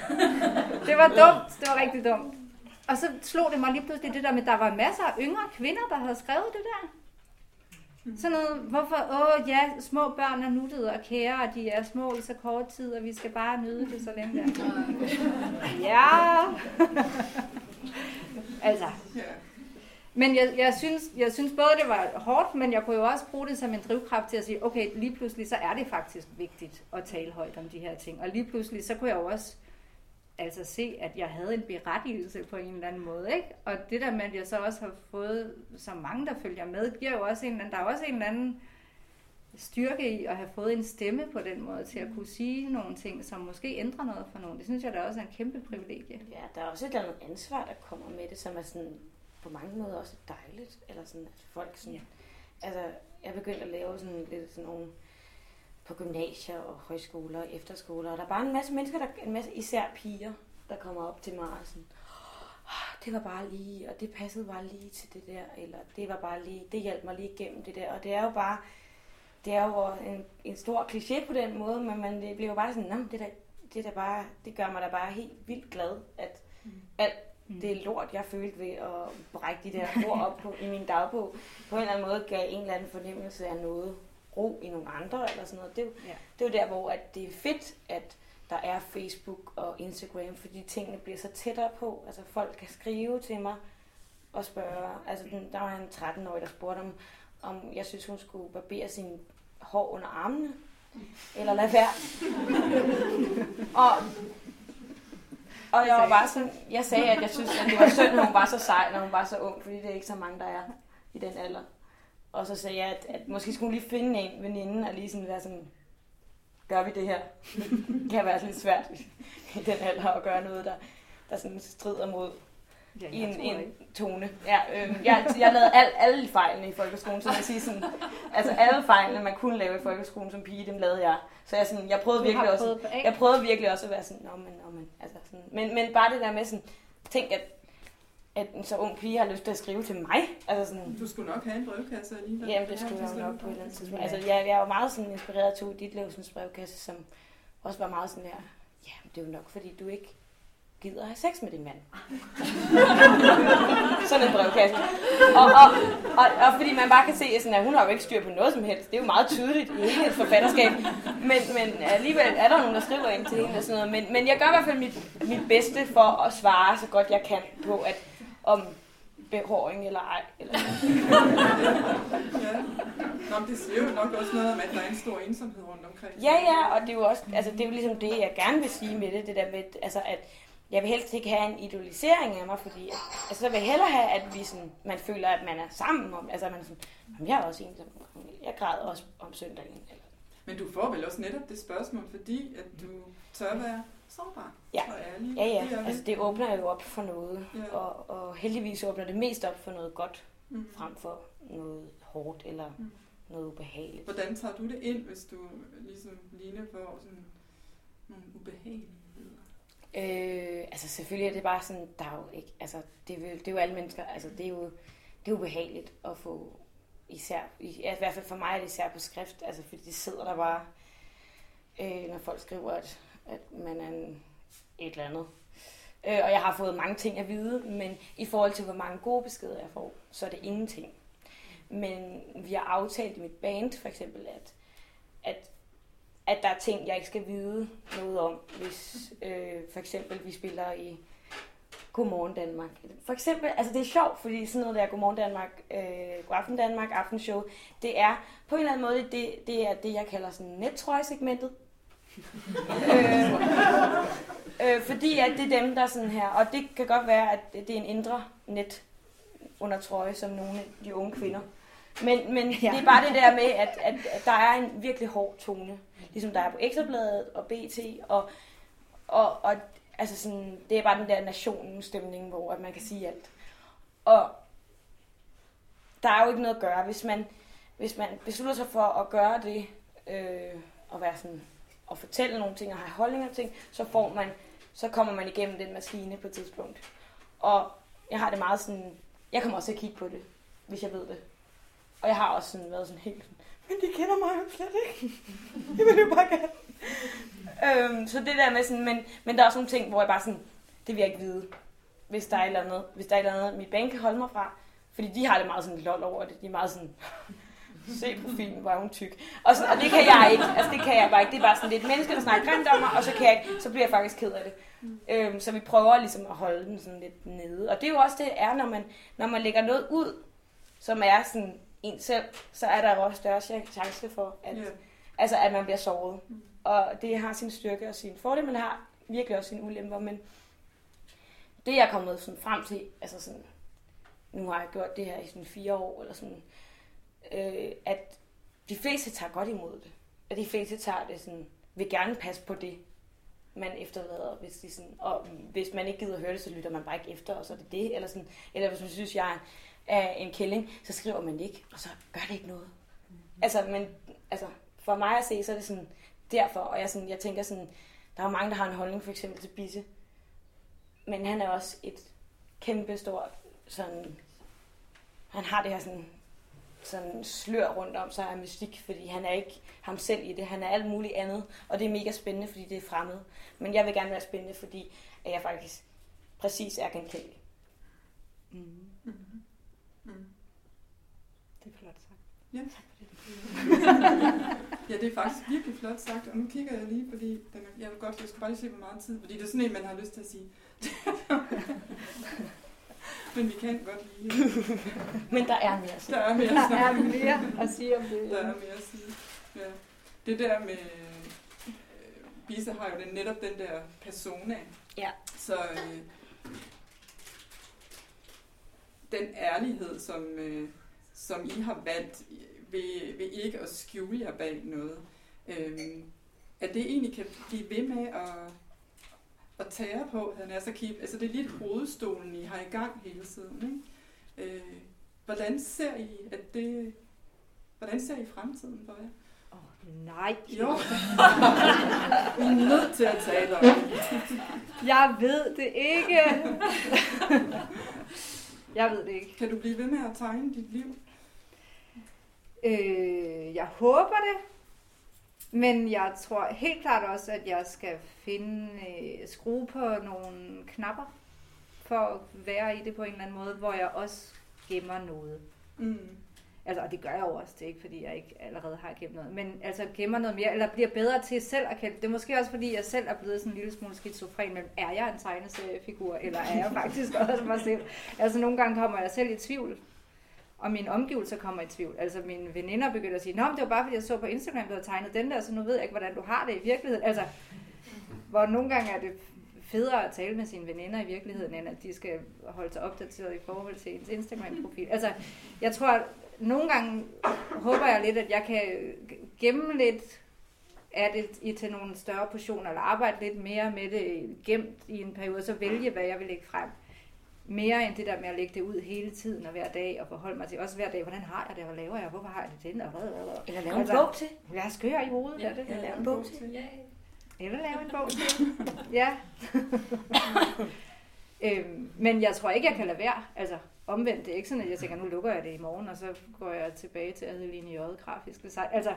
Det var dumt. Det var rigtig dumt. Og så slog det mig lige pludselig det der med, at der var masser af yngre kvinder, der havde skrevet det der. Sådan noget, hvorfor, åh ja, små børn er nuttede og kære, og de er små i så kort tid, og vi skal bare nyde det så længe der. Ja. altså, men jeg, jeg, synes, jeg synes både, det var hårdt, men jeg kunne jo også bruge det som en drivkraft til at sige, okay, lige pludselig så er det faktisk vigtigt at tale højt om de her ting. Og lige pludselig så kunne jeg jo også altså se, at jeg havde en berettigelse på en eller anden måde. Ikke? Og det der med, at jeg så også har fået så mange, der følger med, giver jo også en, eller anden- der er også en eller anden styrke i at have fået en stemme på den måde, til at kunne sige nogle ting, som måske ændrer noget for nogen. Det synes jeg da også er en kæmpe privilegie. Ja, der er også et eller andet ansvar, der kommer med det, som er sådan på mange måder også dejligt. Eller sådan, at folk sådan... Altså, jeg begyndte at lave sådan lidt sådan nogle på gymnasier og højskoler og efterskoler. Og der er bare en masse mennesker, der, en masse især piger, der kommer op til mig og sådan, "Åh, det var bare lige, og det passede bare lige til det der, eller det var bare lige, det hjalp mig lige igennem det der. Og det er jo bare, det er jo en, en stor kliché på den måde, men man, det bliver jo bare sådan, "Nå, men det, der, det, der bare, det gør mig da bare helt vildt glad, at alt det lort, jeg følte ved at brække de der ord op på, i min dagbog, på en eller anden måde gav en eller anden fornemmelse af noget ro i nogle andre, eller sådan noget. Det, er jo- Ja. det er jo der, hvor at det er fedt, at der er Facebook og Instagram, fordi tingene bliver så tættere på. Altså folk kan skrive til mig og spørge. Altså den, der var en 13-årig, der spurgte om, om jeg synes, hun skulle barbere sin hår under armene. Eller lade være. og, og jeg var bare sådan, jeg sagde, at jeg synes, at det var synd, at hun var så sej, når hun var så ung, fordi det er ikke så mange, der er i den alder. Og så sagde jeg, at, at måske skulle hun lige finde en veninde og lige sådan være sådan, gør vi det her? det kan være lidt svært i den alder at gøre noget, der, der sådan strider mod Ja, i en, en tone. Ja, øh, jeg, jeg lavede al, alle fejlene i folkeskolen, så jeg sige sådan, altså alle fejlene, man kunne lave i folkeskolen som pige, dem lavede jeg. Så jeg, sådan, jeg prøvede virkelig også, jeg prøvede virkelig også at være sådan, nå, men, nå, men, altså sådan, men, men bare det der med sådan, tænk at, at en så ung pige har lyst til at skrive til mig. Altså sådan, Du skulle nok have en brevkasse alligevel. Jamen, det skulle jeg jo nok på et eller andet tidspunkt. Altså, jeg, jeg var meget sådan inspireret af Tove Ditlevsens brevkasse, som også var meget sådan her, ja, det er jo nok, fordi du ikke gider have sex med din mand. sådan en brevkasse. Og, og, og, og fordi man bare kan se, sådan, at hun har jo ikke styr på noget som helst. Det er jo meget tydeligt i hele et forfatterskab. Men, men alligevel er der nogen, der skriver ind til hende og sådan noget. Men, men jeg gør i hvert fald mit, mit bedste for at svare så godt jeg kan på, at om behåring eller ej. Eller ja. Nå, men det siger jo nok også noget om, at der er en stor ensomhed rundt omkring. Ja, ja, og det er jo også, altså det er jo ligesom det, jeg gerne vil sige med det, det der med, altså at jeg vil helst ikke have en idolisering af mig, fordi altså, så vil jeg hellere have, at vi sådan, man føler, at man er sammen om, altså man sådan, jamen, jeg er også en, som, jeg græder også om søndagen. Eller. Men du får vel også netop det spørgsmål, fordi at du tør være sårbar ja. og ærlig. Ja, ja, det altså det åbner jo op for noget, Ja. og, og heldigvis åbner det mest op for noget godt, Mm. frem for noget hårdt eller Mm. noget ubehageligt. Hvordan tager du det ind, hvis du ligesom Line får sådan nogle ubehageligheder? Øh, altså selvfølgelig er det bare sådan, der er jo ikke, altså det er jo, det er jo alle mennesker, altså det er jo, det er ubehageligt at få, især, i, i hvert fald for mig er det især på skrift, altså fordi det sidder der bare, øh, når folk skriver, at, at man er en, et eller andet. Øh, og jeg har fået mange ting at vide, men i forhold til hvor mange gode beskeder jeg får, så er det ingenting. Men vi har aftalt i mit band for eksempel, at, at at der er ting, jeg ikke skal vide noget om, hvis øh, for eksempel vi spiller i Godmorgen Danmark. For eksempel, altså det er sjovt, fordi sådan noget der Godmorgen Danmark, øh, Godaften Danmark, aftenshow, det er på en eller anden måde, det, det er det, jeg kalder sådan nettrøjesegmentet øh, øh, fordi at det er dem, der er sådan her, og det kan godt være, at det er en indre net under trøje, som nogle af de unge kvinder. Men, men ja. det er bare det der med, at, at, at der er en virkelig hård tone. Ligesom der er på Ekstrabladet og BT. Og, og, og altså sådan, det er bare den der nationens stemning, hvor at man kan sige alt. Og der er jo ikke noget at gøre. Hvis man, hvis man beslutter sig for at gøre det, øh, og være sådan, og fortælle nogle ting og have holdninger til ting, så får man, så kommer man igennem den maskine på et tidspunkt. Og jeg har det meget sådan, jeg kommer også til at kigge på det, hvis jeg ved det. Og jeg har også sådan været sådan helt sådan, men de kender mig jo slet ikke. Jeg vil jo bare gerne. øhm, så det der med sådan, men, men der er også nogle ting, hvor jeg bare sådan, det vil jeg ikke vide, hvis der er et eller andet, hvis der er et eller andet, mit bank kan holde mig fra. Fordi de har det meget sådan lol over det. De er meget sådan, se på filmen, hvor er hun tyk. Og, sådan, og det kan jeg ikke. Altså det kan jeg bare ikke. Det er bare sådan lidt mennesker, der snakker grimt om mig, og så, kan jeg ikke, så bliver jeg faktisk ked af det. Øhm, så vi prøver ligesom at holde den sådan lidt nede. Og det er jo også det, det er, når man, når man lægger noget ud, som er sådan en selv, så er der jo også større chance for, at, Ja. altså, at man bliver såret. Mm. Og det har sin styrke og sin fordel, men har virkelig også sine ulemper. Men det jeg er kommet sådan frem til, altså sådan, nu har jeg gjort det her i sådan fire år, eller sådan, øh, at de fleste tager godt imod det. At de fleste tager det sådan, vil gerne passe på det, man efterlader, hvis de sådan, og hvis man ikke gider at høre det, så lytter man bare ikke efter, og så er det det, eller sådan, eller hvis man synes, jeg er en kælling, så skriver man ikke, og så gør det ikke noget. Altså, men, altså, for mig at se, så er det sådan, derfor, og jeg, sådan, jeg tænker sådan, der er jo mange, der har en holdning for eksempel til Bisse, men han er også et kæmpe stort, sådan, han har det her sådan, sådan slør rundt om sig af mystik, fordi han er ikke ham selv i det, han er alt muligt andet, og det er mega spændende, fordi det er fremmed. Men jeg vil gerne være spændende, fordi at jeg faktisk præcis er genkendelig. Mm. Mm. Mm. Det er flot sagt. Ja. ja, det er faktisk virkelig flot sagt, og nu kigger jeg lige, fordi den er, jeg vil godt, jeg skal bare lige se, hvor meget tid, fordi det er sådan en, man har lyst til at sige. Men vi kan godt lide. Men der er mere at sige. Der er mere at Der er mere at sige om det. Der er mere at sige. Ja. Det der med... Øh, Bise har jo den, netop den der persona. Ja. Så øh, den ærlighed, som, øh, som I har valgt ved, ved ikke at skjule jer bag noget, øh, at det egentlig kan blive ved med at, at tære på, han er så keep. Altså det er lidt hovedstolen, I har i gang hele tiden. Ikke? Øh, hvordan ser I, at det... Hvordan ser I fremtiden for jer? Oh, nej. Jo. Vi er nødt til at tale om det. Jeg ved det ikke. jeg ved det ikke. Kan du blive ved med at tegne dit liv? Øh, jeg håber det. Men jeg tror helt klart også, at jeg skal finde, øh, skrue på nogle knapper, for at være i det på en eller anden måde, hvor jeg også gemmer noget. Mm. Altså, og det gør jeg jo også, det er ikke fordi, jeg ikke allerede har gemt noget. Men altså, gemmer noget mere, eller bliver bedre til selv at kende. Det er måske også fordi, jeg selv er blevet sådan en lille smule skizofren, men er jeg en tegneseriefigur, eller er jeg faktisk også mig selv? Altså, nogle gange kommer jeg selv i tvivl, og mine omgivelser kommer i tvivl. Altså, mine veninder begynder at sige, Nå, men det var bare fordi, jeg så på Instagram, du havde tegnet den der, så nu ved jeg ikke, hvordan du har det i virkeligheden. Altså, hvor nogle gange er det federe at tale med sine veninder i virkeligheden, end at de skal holde sig opdateret i forhold til ens Instagram-profil. Altså, jeg tror, at nogle gange håber jeg lidt, at jeg kan gemme lidt af det i til nogle større portioner, eller arbejde lidt mere med det gemt i en periode, og så vælge, hvad jeg vil lægge frem. Mere end det der med at lægge det ud hele tiden og hver dag, og forholde mig til også hver dag, hvordan har jeg det, hvad laver jeg, hvorfor har jeg det den, og hvad, hvad, hvad. Eller lave en Altså, bog til. Jeg er skør i hovedet, ja, det Eller lave en bog til. eller lave en bog til. ja. øhm, men jeg tror ikke, jeg kan lade være. Altså, omvendt, det er ikke sådan, at jeg tænker, nu lukker jeg det i morgen, og så går jeg tilbage til Adeline J. grafisk design. Altså,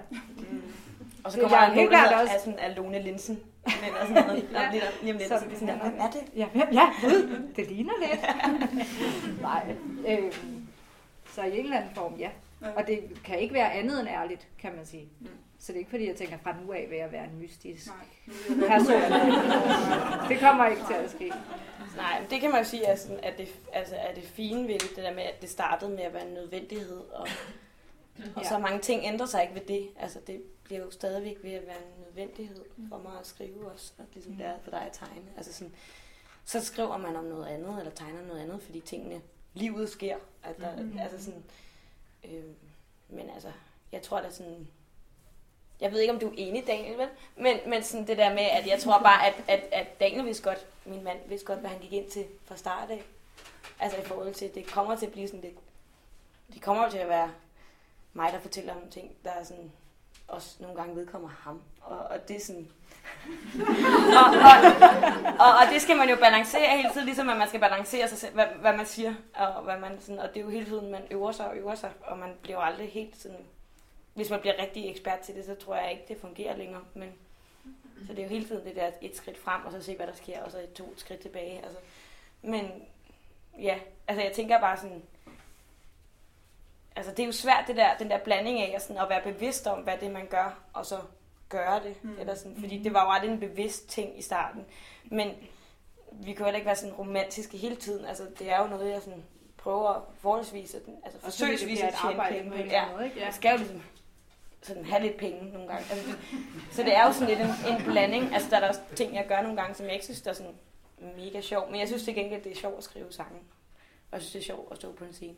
Og så Det kommer er der en helt klart også- af sådan Alone Linsen. Men sådan noget. Ja. lige, lige om lidt, så er det sådan, han hvad er det? ja, ja, ja det ligner lidt. Nej. Øhm, så i en eller anden form, ja. Og det kan ikke være andet end ærligt, kan man sige. Mm. Så det er ikke fordi, jeg tænker, fra nu af vil jeg være en mystisk Nej. person. Det kommer ikke til at ske. Nej, det kan man jo sige, er, sådan, at, det, altså, er det fine ved det, det der med, at det startede med at være en nødvendighed, og, og Ja. så mange ting ændrer sig ikke ved det. Altså, det bliver jo stadigvæk ved at være en nødvendighed for mig at skrive også, og ligesom det er for dig at tegne. Altså sådan, så skriver man om noget andet, eller tegner noget andet, fordi tingene, livet sker. At der, Mhm. altså sådan, øh, men altså, jeg tror, der er sådan, jeg ved ikke, om du er enig, Daniel, vel? Men, men sådan det der med, at jeg tror bare, at, at, at Daniel vidste godt, min mand vidste godt, hvad han gik ind til fra start af. Altså i forhold til, det kommer til at blive sådan lidt, det kommer til at være mig, der fortæller om ting, der er sådan, også nogle gange vedkommer ham. Og, og det er sådan... og, og, og, og, det skal man jo balancere hele tiden, ligesom at man skal balancere sig selv, hvad, hvad man siger, og, hvad man sådan, og det er jo hele tiden, man øver sig og øver sig, og man bliver jo aldrig helt sådan... Hvis man bliver rigtig ekspert til det, så tror jeg ikke, det fungerer længere, men... Så det er jo hele tiden det der et skridt frem, og så se, hvad der sker, og så et to skridt tilbage. Altså. Men ja, altså jeg tænker bare sådan, altså det er jo svært det der, den der blanding af sådan, at være bevidst om, hvad det man gør, og så gøre det. Mm. Mm. Eller sådan, fordi det var jo aldrig en bevidst ting i starten. Men vi kan jo heller ikke være sådan romantiske hele tiden. Altså det er jo noget, jeg sådan prøver forholdsvis, at, altså det forsøgsvis at et tjene arbejde på en Ja, eller anden måde, ikke? jeg skal jo ligesom sådan have lidt penge nogle gange. Altså, det, så det er jo sådan lidt en, en blanding. Altså der er der også ting, jeg gør nogle gange, som jeg ikke synes, der er sådan mega sjov. Men jeg synes til gengæld, det er sjovt at skrive sange. Og jeg synes, det er sjovt at stå på en scene.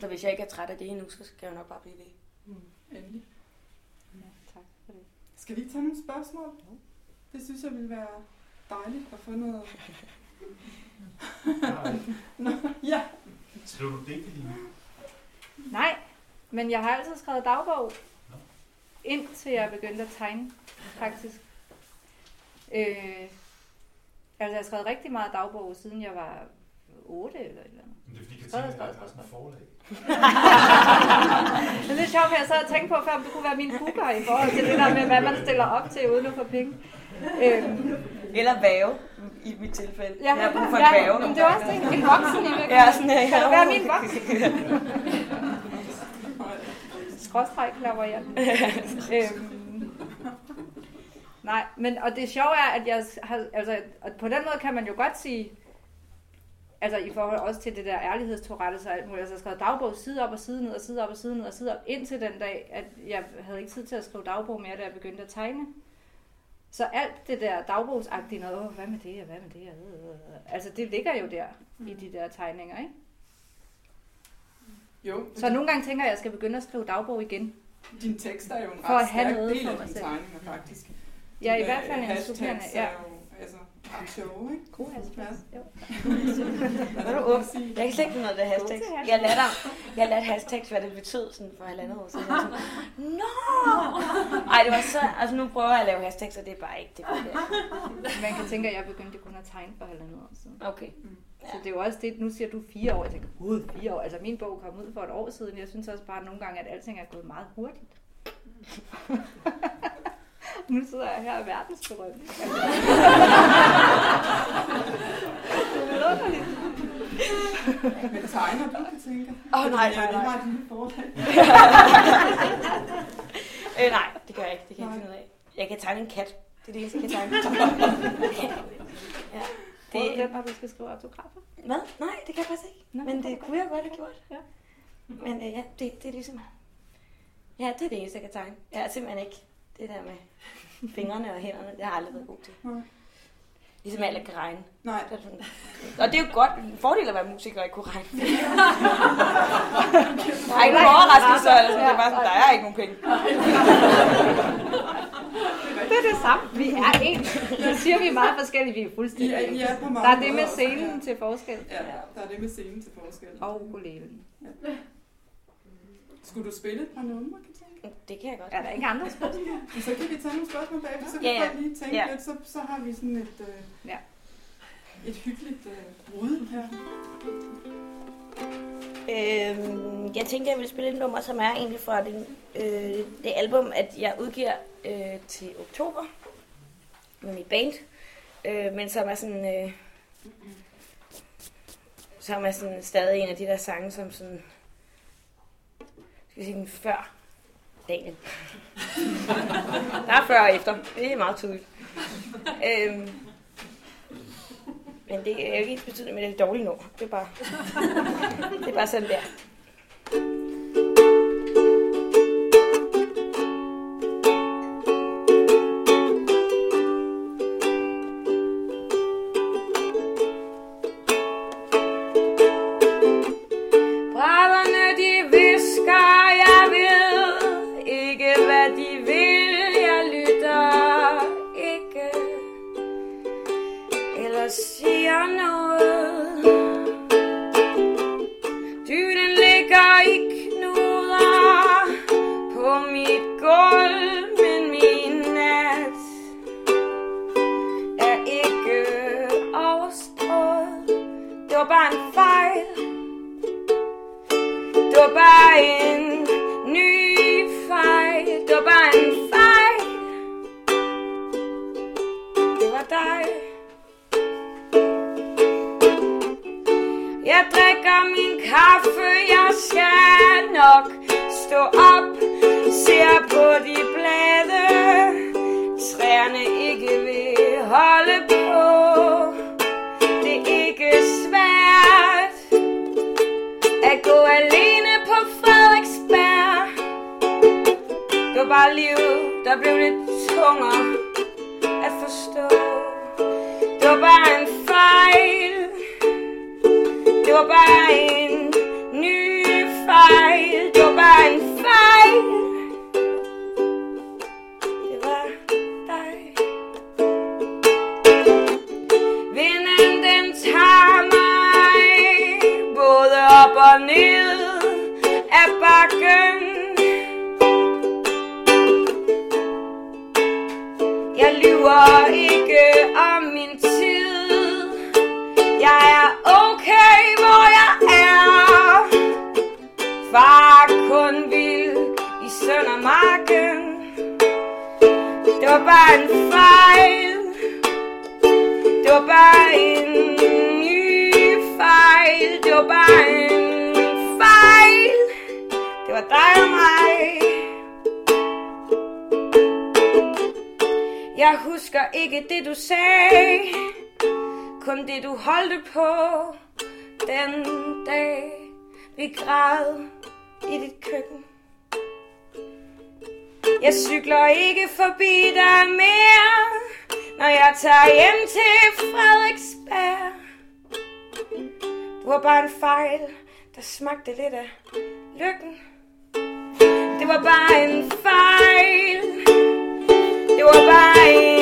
Så hvis jeg ikke er træt af det endnu, så skal jeg nok bare blive ved. Endelig. Ja, tak for det. Skal vi tage nogle spørgsmål? Det synes jeg ville være dejligt at få noget. Nå, ja. Skriver du digte lige Nej, men jeg har altid skrevet dagbog, indtil jeg begyndte at tegne, faktisk. Øh, altså, jeg har skrevet rigtig meget dagbog, siden jeg var 8 eller et eller andet. Men det er fordi, Katrine har også en forlag. Det er lidt sjovt, at jeg sad og tænkte på, før, om det kunne være min booker i forhold til det der med, hvad man stiller op til, uden at få penge. Øhm, Eller væve, i mit tilfælde. ja, jeg har brug for en ja, væve. men det er også det. En voksen i virkeligheden. Ja, sådan her. Kan du være min voksen? Skråstræk klaverjant. øhm, nej, men og det sjove er, at jeg har, altså, og på den måde kan man jo godt sige, altså i forhold også til det der ærlighedstourette, så alt muligt, altså jeg har skrevet dagbog side op og side ned og side op og side ned og side op, indtil den dag, at jeg havde ikke tid til at skrive dagbog mere, da jeg begyndte at tegne. Så alt det der dagbogsagtige noget, åh, hvad med det, og hvad med det, øh, øh, altså det ligger jo der i de der tegninger, ikke? Jo, Så nogle gange tænker jeg, at jeg skal begynde at skrive dagbog igen. din tekst er jo en ret stærk del af dine tegninger, faktisk. Ja, i hvert fald en hashtags supplerende. er Ja. jo altså, ikke? God hashtags. Jo. Er du ung. Jeg kan slet ikke noget af det hashtags. Jeg lærte, jeg lærte hashtags, hvad det betød sådan for halvandet år siden. Jeg var sådan, Nå! Ej, det var så... Altså, nu prøver jeg at lave hashtags, og det er bare ikke det. det. Man kan tænke, at jeg begyndte kun at tegne for halvandet år siden. Okay. Så det er jo også det, nu siger du fire år. Jeg tænker, gud, fire år. Altså min bog kom ud for et år siden. Jeg synes også bare nogle gange, at alting er gået meget hurtigt. nu sidder jeg her og er verdensberømt. Altså. det er vidunderligt. Men tegner du, Katinka? Åh, oh, nej, nej, nej. har et lille forslag. øh, nej, det gør jeg ikke. Det kan jeg ikke finde ud af. Jeg kan tegne en kat. Det er det eneste, jeg kan tegne. ja. Det er bare, du skal skrive autografer. hvad? Nej, det kan jeg faktisk ikke. Nå, Men det kunne jeg godt have gjort. Ja. Men øh, ja, det, det er ligesom... Ja, det er det eneste, jeg kan tegne. Jeg er simpelthen ikke det der med fingrene og hænderne. Det har jeg aldrig været god til. Nej. Ligesom alle kan regne. Nej, Det er sådan- Og det er jo godt en fordel at være musiker og ikke kunne regne. Der er ikke nogen overraskelser, eller sådan. Det er bare sådan, der er ikke nogen penge. Det er det samme. Vi er en. Det siger vi meget forskelligt. Vi er fuldstændig ens. er på mange Der er det med scenen til forskel. Ja, ja, der er det med scenen til forskel. Og ukulelen. Skulle du spille et par numre? Det kan jeg godt. Er der ikke andre spørgsmål? Så kan vi tage nogle spørgsmål bagefter, så kan Ja, vi ja. godt lige tænke Ja. lidt, så, så har vi sådan et, øh, Ja. et hyggeligt øh, brud her. Øhm, jeg tænker, jeg vil spille et nummer, som er egentlig fra det, øh, det album, at jeg udgiver øh, til oktober med mit band. Øh, men som er sådan... Øh, som er sådan stadig en af de der sange, som sådan... Skal vi sige den før Daniel. der er før og efter. Det er meget tydeligt. Øhm, men det er jo ikke ens betydende med, det dårlige dårligt nummer. Det er bare... Det er bare sådan der. Jeg husker ikke det du sagde. Kun det du holdte på Den dag vi græd i dit køkken. Jeg cykler ikke forbi dig mere Når jeg tager hjem til Frederiksberg. Du var bare en fejl Der smagte lidt af lykken. Det var bare en fejl det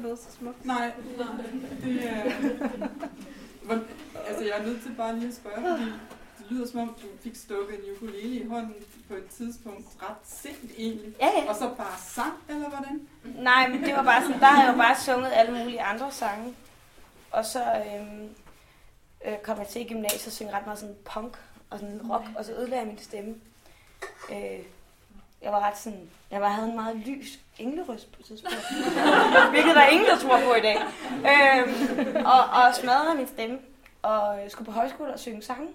på noget så smukt. Nej, det er... Hvor, altså, jeg er nødt til bare lige at spørge, fordi det lyder som om, du fik stukket en ukulele i hånden på et tidspunkt ret sent egentlig. Ja, ja. Og så bare sang, eller hvordan? Nej, men det var bare sådan, der har jeg jo bare sunget alle mulige andre sange. Og så øhm, øh, kom jeg til i gymnasiet og synge ret meget sådan punk og sådan rock, og så ødelagde jeg min stemme. Øh, jeg var ret sådan, jeg var, havde en meget lys englerøst på tidspunkt. Hvilket der er ingen, der tror på i dag. Øhm, og, og smadrede min stemme, og skulle på højskole og synge sange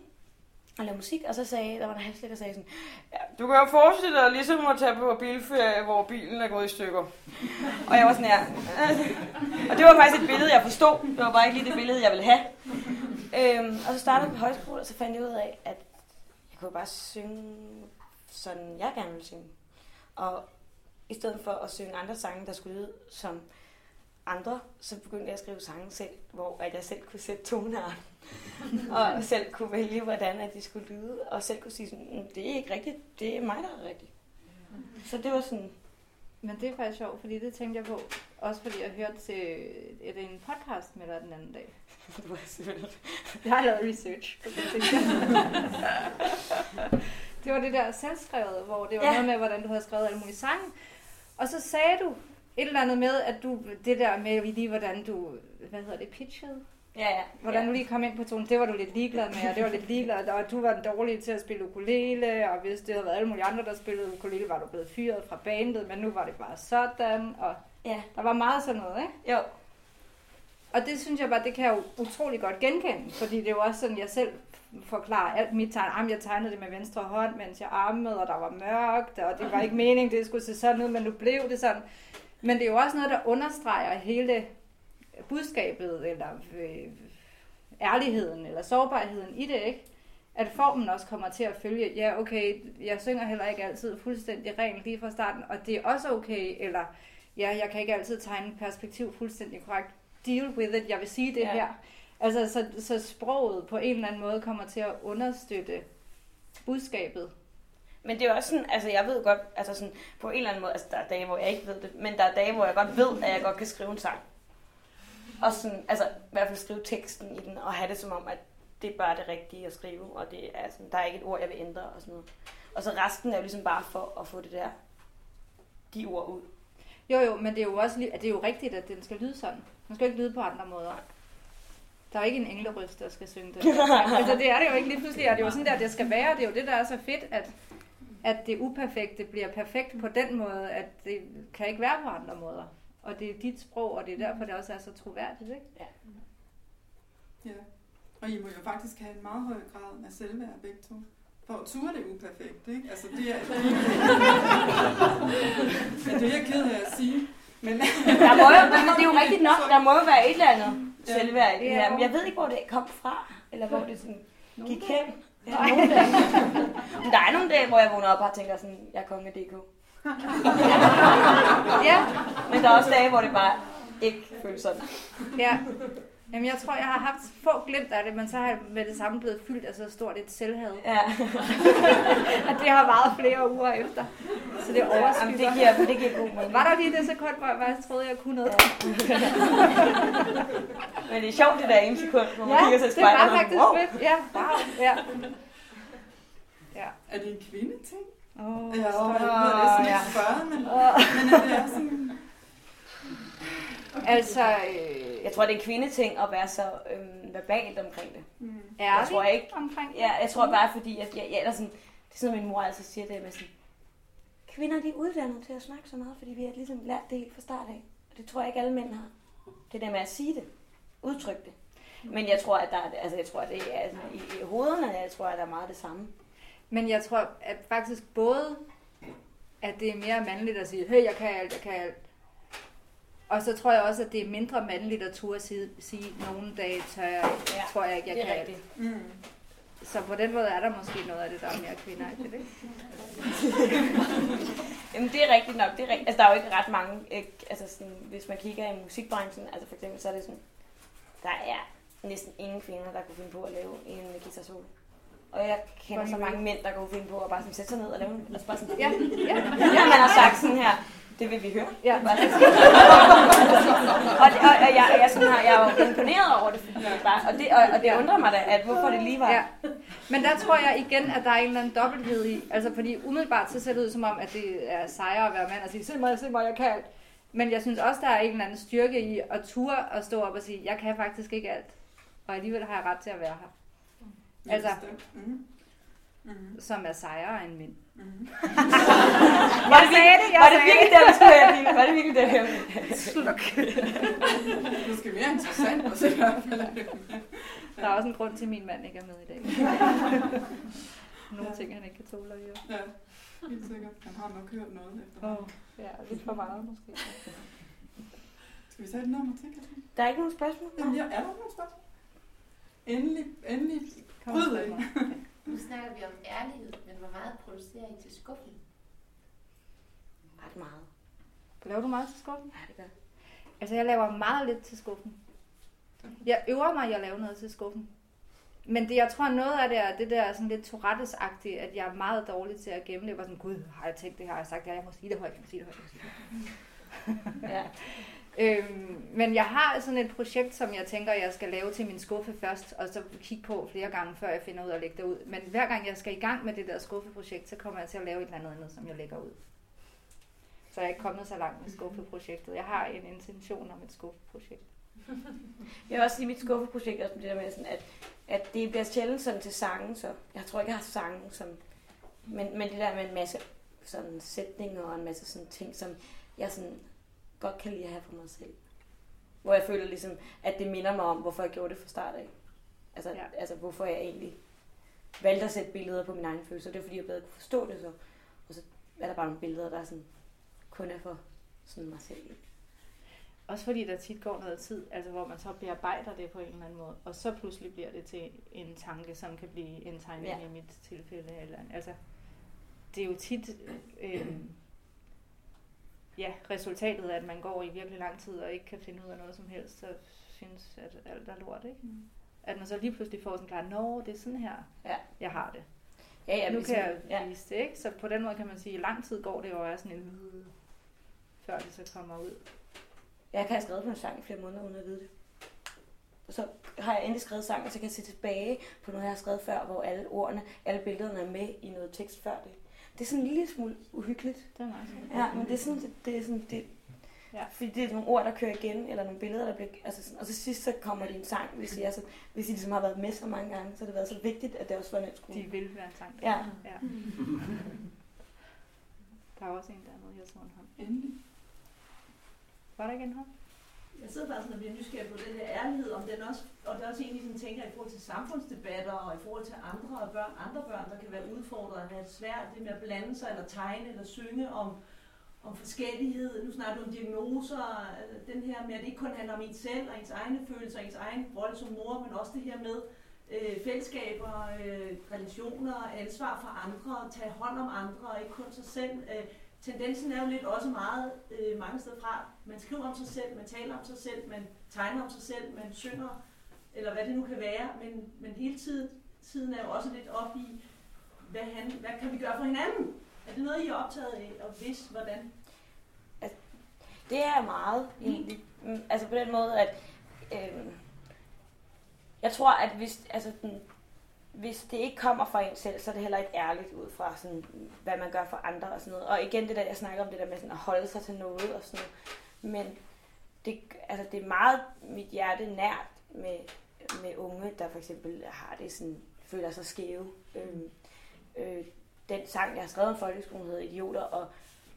og lave musik, og så sagde, der var en halslæg, der sagde sådan, ja, du kan jo forestille dig ligesom at tage på bilferie, hvor bilen er gået i stykker. Og jeg var sådan her, og det var faktisk et billede, jeg forstod. Det var bare ikke lige det billede, jeg ville have. Øhm, og så startede jeg på højskole, og så fandt jeg ud af, at jeg kunne bare synge sådan, jeg gerne ville synge. Og i stedet for at synge andre sange, der skulle lyde som andre, så begyndte jeg at skrive sange selv, hvor at jeg selv kunne sætte tonart. og selv kunne vælge, hvordan at de skulle lyde, og selv kunne sige sådan, "Mm, det er ikke rigtigt, det er mig, der er rigtigt. Så det var sådan, Men det er faktisk sjovt, fordi det tænkte jeg på. Også fordi jeg hørte til det en podcast med dig den anden dag. det var selvfølgelig. Jeg har lavet research. det var det der selvskrevet, hvor det var Ja. noget med, hvordan du havde skrevet alle mulige sange. Og så sagde du et eller andet med, at du, det der med lige, hvordan du, hvad hedder det, pitchede? Ja, ja. Hvordan ja. du lige kom ind på tonen, det var du lidt ligeglad med, og det var lidt ligeglad, og du var dårlig til at spille ukulele, og hvis det havde været alle mulige andre, der spillede ukulele, var du blevet fyret fra bandet, men nu var det bare sådan, og Ja, der var meget sådan noget, ikke? jo. Og det synes jeg bare, det kan jeg jo utrolig godt genkende, fordi det er jo også sådan, jeg selv forklarer alt mit tegn. Jamen, jeg tegnede det med venstre hånd, mens jeg armede, og der var mørkt, og det var ikke meningen, det skulle se sådan ud, men nu blev det sådan. Men det er jo også noget, der understreger hele budskabet, eller øh, ærligheden, eller sårbarheden i det, ikke? At formen også kommer til at følge, ja okay, jeg synger heller ikke altid fuldstændig rent lige fra starten, og det er også okay, eller ja, jeg kan ikke altid tegne perspektiv fuldstændig korrekt. Deal with it, jeg vil sige det Ja. her. Altså, så, så sproget på en eller anden måde kommer til at understøtte budskabet. Men det er også sådan, altså jeg ved godt, altså sådan på en eller anden måde, altså der er dage, hvor jeg ikke ved det, men der er dage, hvor jeg godt ved, at jeg godt kan skrive en sang. Og sådan, altså i hvert fald skrive teksten i den, og have det som om, at det er bare det rigtige at skrive, og det er sådan, der er ikke et ord, jeg vil ændre og sådan noget. Og så resten er jo ligesom bare for at få det der, de ord ud. Jo, jo, men det er jo også li- det er jo rigtigt, at den skal lyde sådan. Den skal ikke lyde på andre måder. Der er ikke en englerøst, der skal synge det. altså, det er det jo ikke lige pludselig. Er det jo sådan der, det skal være. Det er jo det, der er så fedt, at, at det uperfekte bliver perfekt på den måde, at det kan ikke være på andre måder. Og det er dit sprog, og det er derfor, det også er så troværdigt, ikke? Ja. Og I må jo faktisk have en meget høj grad af selvværd begge to. For at ture det er uperfekt, ikke? Altså, det er, det er, ja, det er jeg ked af at sige. Men Der må jo, men det er jo rigtigt nok, der må jo være et eller andet Ja. selvværd i det her. Men jeg ved ikke, hvor det kom fra, eller hvor det sådan gik hen. Ja, Nej. nogle dage. Men der er nogle dage, hvor jeg vågner op og tænker sådan, jeg er konge af DK. Ja, Men der er også dage, hvor det bare ikke føles sådan. ja. Jamen, jeg tror, jeg har haft få glimt af det, men så har jeg med det samme blevet fyldt af så stort et selvhad. Ja, At det har varet flere uger efter. Så det Jamen, overskygger. det giver, det giver god mening. Var der lige det sekund, hvor jeg faktisk troede, jeg kunne noget? Men det er sjovt, det der ene sekund, hvor man Ja, kigger sig i det spejlet. var og faktisk wow. fedt. Ja, wow. Ja. Ja. er det en kvindeting? Oh, Ja, og oh, det er sådan ja. lidt spørget, men, men at det er sådan... Altså, øh, Jeg tror, det er en kvindeting at være så øhm, verbalt omkring det. Mm. ærlig tror ikke- omkring det. Ja, jeg tror bare, fordi at jeg, jeg, eller sådan, det er sådan, min mor altid siger det med sådan, kvinder de er uddannet til at snakke så meget, fordi vi har ligesom lært det helt fra start af. Og det tror jeg ikke alle mænd har. Det der med at sige det, udtrykke det. Men jeg tror, at der er, altså jeg tror, at det er sådan, i, i hovederne, jeg tror, at der er meget det samme. Men jeg tror at faktisk både, at det er mere mandligt at sige, hey, jeg kan alt, jeg kan alt. Og så tror jeg også, at det er mindre mandligt at turde sige, sige nogle dage tør jeg, Ja, tror jeg ikke, jeg det kan er rigtigt. Mm. Så på den måde er der måske noget af det, der er mere kvinder i det? Jamen det er rigtigt nok. Det er rigtigt. Altså, der er jo ikke ret mange, ikke? Altså, sådan, hvis man kigger i musikbranchen, altså for eksempel, så er det sådan, der er næsten ingen kvinder, der kunne finde på at lave en guitar solo. Og jeg kender så mange mænd, der går finde på at bare sådan sætte sig ned og lave en, altså bare sådan, Ja, ja. ja. man har sagt sådan her, det vil vi høre. Ja. Sådan. og, det, og, og, jeg, jeg, sådan her, jeg er jo imponeret over det, fordi det bare, og, det, og, og det undrer mig da, at hvorfor det lige var. Ja. Men der tror jeg igen, at der er en eller anden dobbelthed i. Altså fordi umiddelbart så ser det ud som om, at det er sejere at være mand og sige, se mig, se mig, jeg kan alt. Men jeg synes også, der er en eller anden styrke i at ture og stå op og sige, jeg kan faktisk ikke alt. Og alligevel har jeg ret til at være her. Altså- Mm. Mm. Som er sejere end mænd. Mm. Var det, sagde det, jeg var det virkelig der, vi skulle have? Var det virkelig der, vi Det skal mere interessant at se i hvert fald. Der er også en grund til, at min mand ikke er med i dag. Nogle ting, han ikke kan tåle at høre. Ja, helt sikkert. Han har nok hørt noget efter. Åh, ja, lidt for meget måske. Skal vi tage et nummer til, Katrin? Der er ikke nogen spørgsmål? Jamen, ja, er der nogle spørgsmål? Endelig, endelig. Kom, Bryd ind. Nu snakker vi om ærlighed, hvor meget producerer I til skuffen? Ret meget. Laver du meget til skuffen? Ja, det gør Altså, jeg laver meget lidt til skuffen. Jeg øver mig i at lave noget til skuffen. Men det, jeg tror, noget af det er det der sådan lidt tourettes at jeg er meget dårlig til at gemme det. Jeg var sådan, gud, har jeg tænkt det, har jeg sagt det, jeg må sige det højt, jeg må sige det højt, jeg må sige det højt. Ja. Øhm, men jeg har sådan et projekt, som jeg tænker, jeg skal lave til min skuffe først, og så kigge på flere gange, før jeg finder ud af at lægge det ud. Men hver gang jeg skal i gang med det der skuffeprojekt, så kommer jeg til at lave et eller andet andet, som jeg lægger ud. Så jeg er ikke kommet så langt med skuffeprojektet. Jeg har en intention om et skuffeprojekt. Jeg vil også sige, at mit skuffeprojekt er det der med, sådan, at, at det bliver sjældent sådan til sange, så jeg tror ikke, jeg har sange, som, men, men det der med en masse sådan sætninger og en masse sådan ting, som jeg sådan godt kan lide at have for mig selv. Hvor jeg føler ligesom, at det minder mig om, hvorfor jeg gjorde det fra start af. Altså, Ja. altså hvorfor jeg egentlig valgte at sætte billeder på min egen følelser. Det er fordi, jeg bedre kunne forstå det så. Og så er der bare nogle billeder, der er sådan, kun er for sådan mig selv. Også fordi der tit går noget tid, altså hvor man så bearbejder det på en eller anden måde, og så pludselig bliver det til en tanke, som kan blive en tegning. Ja. i mit tilfælde. Eller, altså, det er jo tit øh, ja, resultatet af, at man går i virkelig lang tid og ikke kan finde ud af noget som helst, så synes at alt er lort, ikke? Mm. At man så lige pludselig får sådan klart, nå, det er sådan her, Ja. jeg har det. Ja, ja, nu kan jeg ja. vise det, ikke? Så på den måde kan man sige, at lang tid går det jo er sådan en før det så kommer ud. Jeg kan have skrevet på en sang i flere måneder, uden at vide det. Og så har jeg endelig skrevet sang, og så kan jeg se tilbage på noget, jeg har skrevet før, hvor alle ordene, alle billederne er med i noget tekst før det. Det er sådan en lille smule uhyggeligt. Det er meget sådan. Ja, men det er sådan, det, det er sådan, det, Ja. fordi det er nogle ord, der kører igen, eller nogle billeder, der bliver, altså sådan, og så sidst så kommer det i en sang, hvis jeg, så, hvis I ligesom har været med så mange gange, så har det været så vigtigt, at det også var en skulle. De vil være en sang. Ja. ja. Der er også en dernede, jeg så en hånd. Endelig. Var der ikke en hånd? Jeg sidder faktisk og bliver nysgerrig på den her ærlighed, om den også, og det er også egentlig sådan tænker i forhold til samfundsdebatter og i forhold til andre og børn, andre børn, der kan være udfordret og have svært det med at blande sig eller tegne eller synge om, om forskellighed. Nu snakker du om diagnoser, øh, den her med, at det ikke kun handler om ens selv og ens egne følelser, ens egen rolle som mor, men også det her med øh, fællesskaber, øh, relationer, ansvar for andre, tage hånd om andre og ikke kun sig selv. Øh, tendensen er jo lidt også meget øh, mange steder fra. Man skriver om sig selv, man taler om sig selv, man tegner om sig selv, man synger, eller hvad det nu kan være, men, men hele tiden, tiden er jo også lidt op i, hvad, han, hvad kan vi gøre for hinanden? Er det noget, I er optaget af, og hvis, hvordan? Det er meget, egentlig. Mm, Altså på den måde, at øh, jeg tror, at hvis, altså, den, hvis det ikke kommer fra en selv, så er det heller ikke ærligt ud fra, sådan, hvad man gør for andre og sådan noget. Og igen det der, jeg snakker om det der med sådan, at holde sig til noget og sådan noget. Men det, altså, det er meget mit hjerte nært med, med unge, der for eksempel har det sådan, føler sig skæve. Øh, øh, den sang, jeg har skrevet om folkeskolen, hedder Idioter, og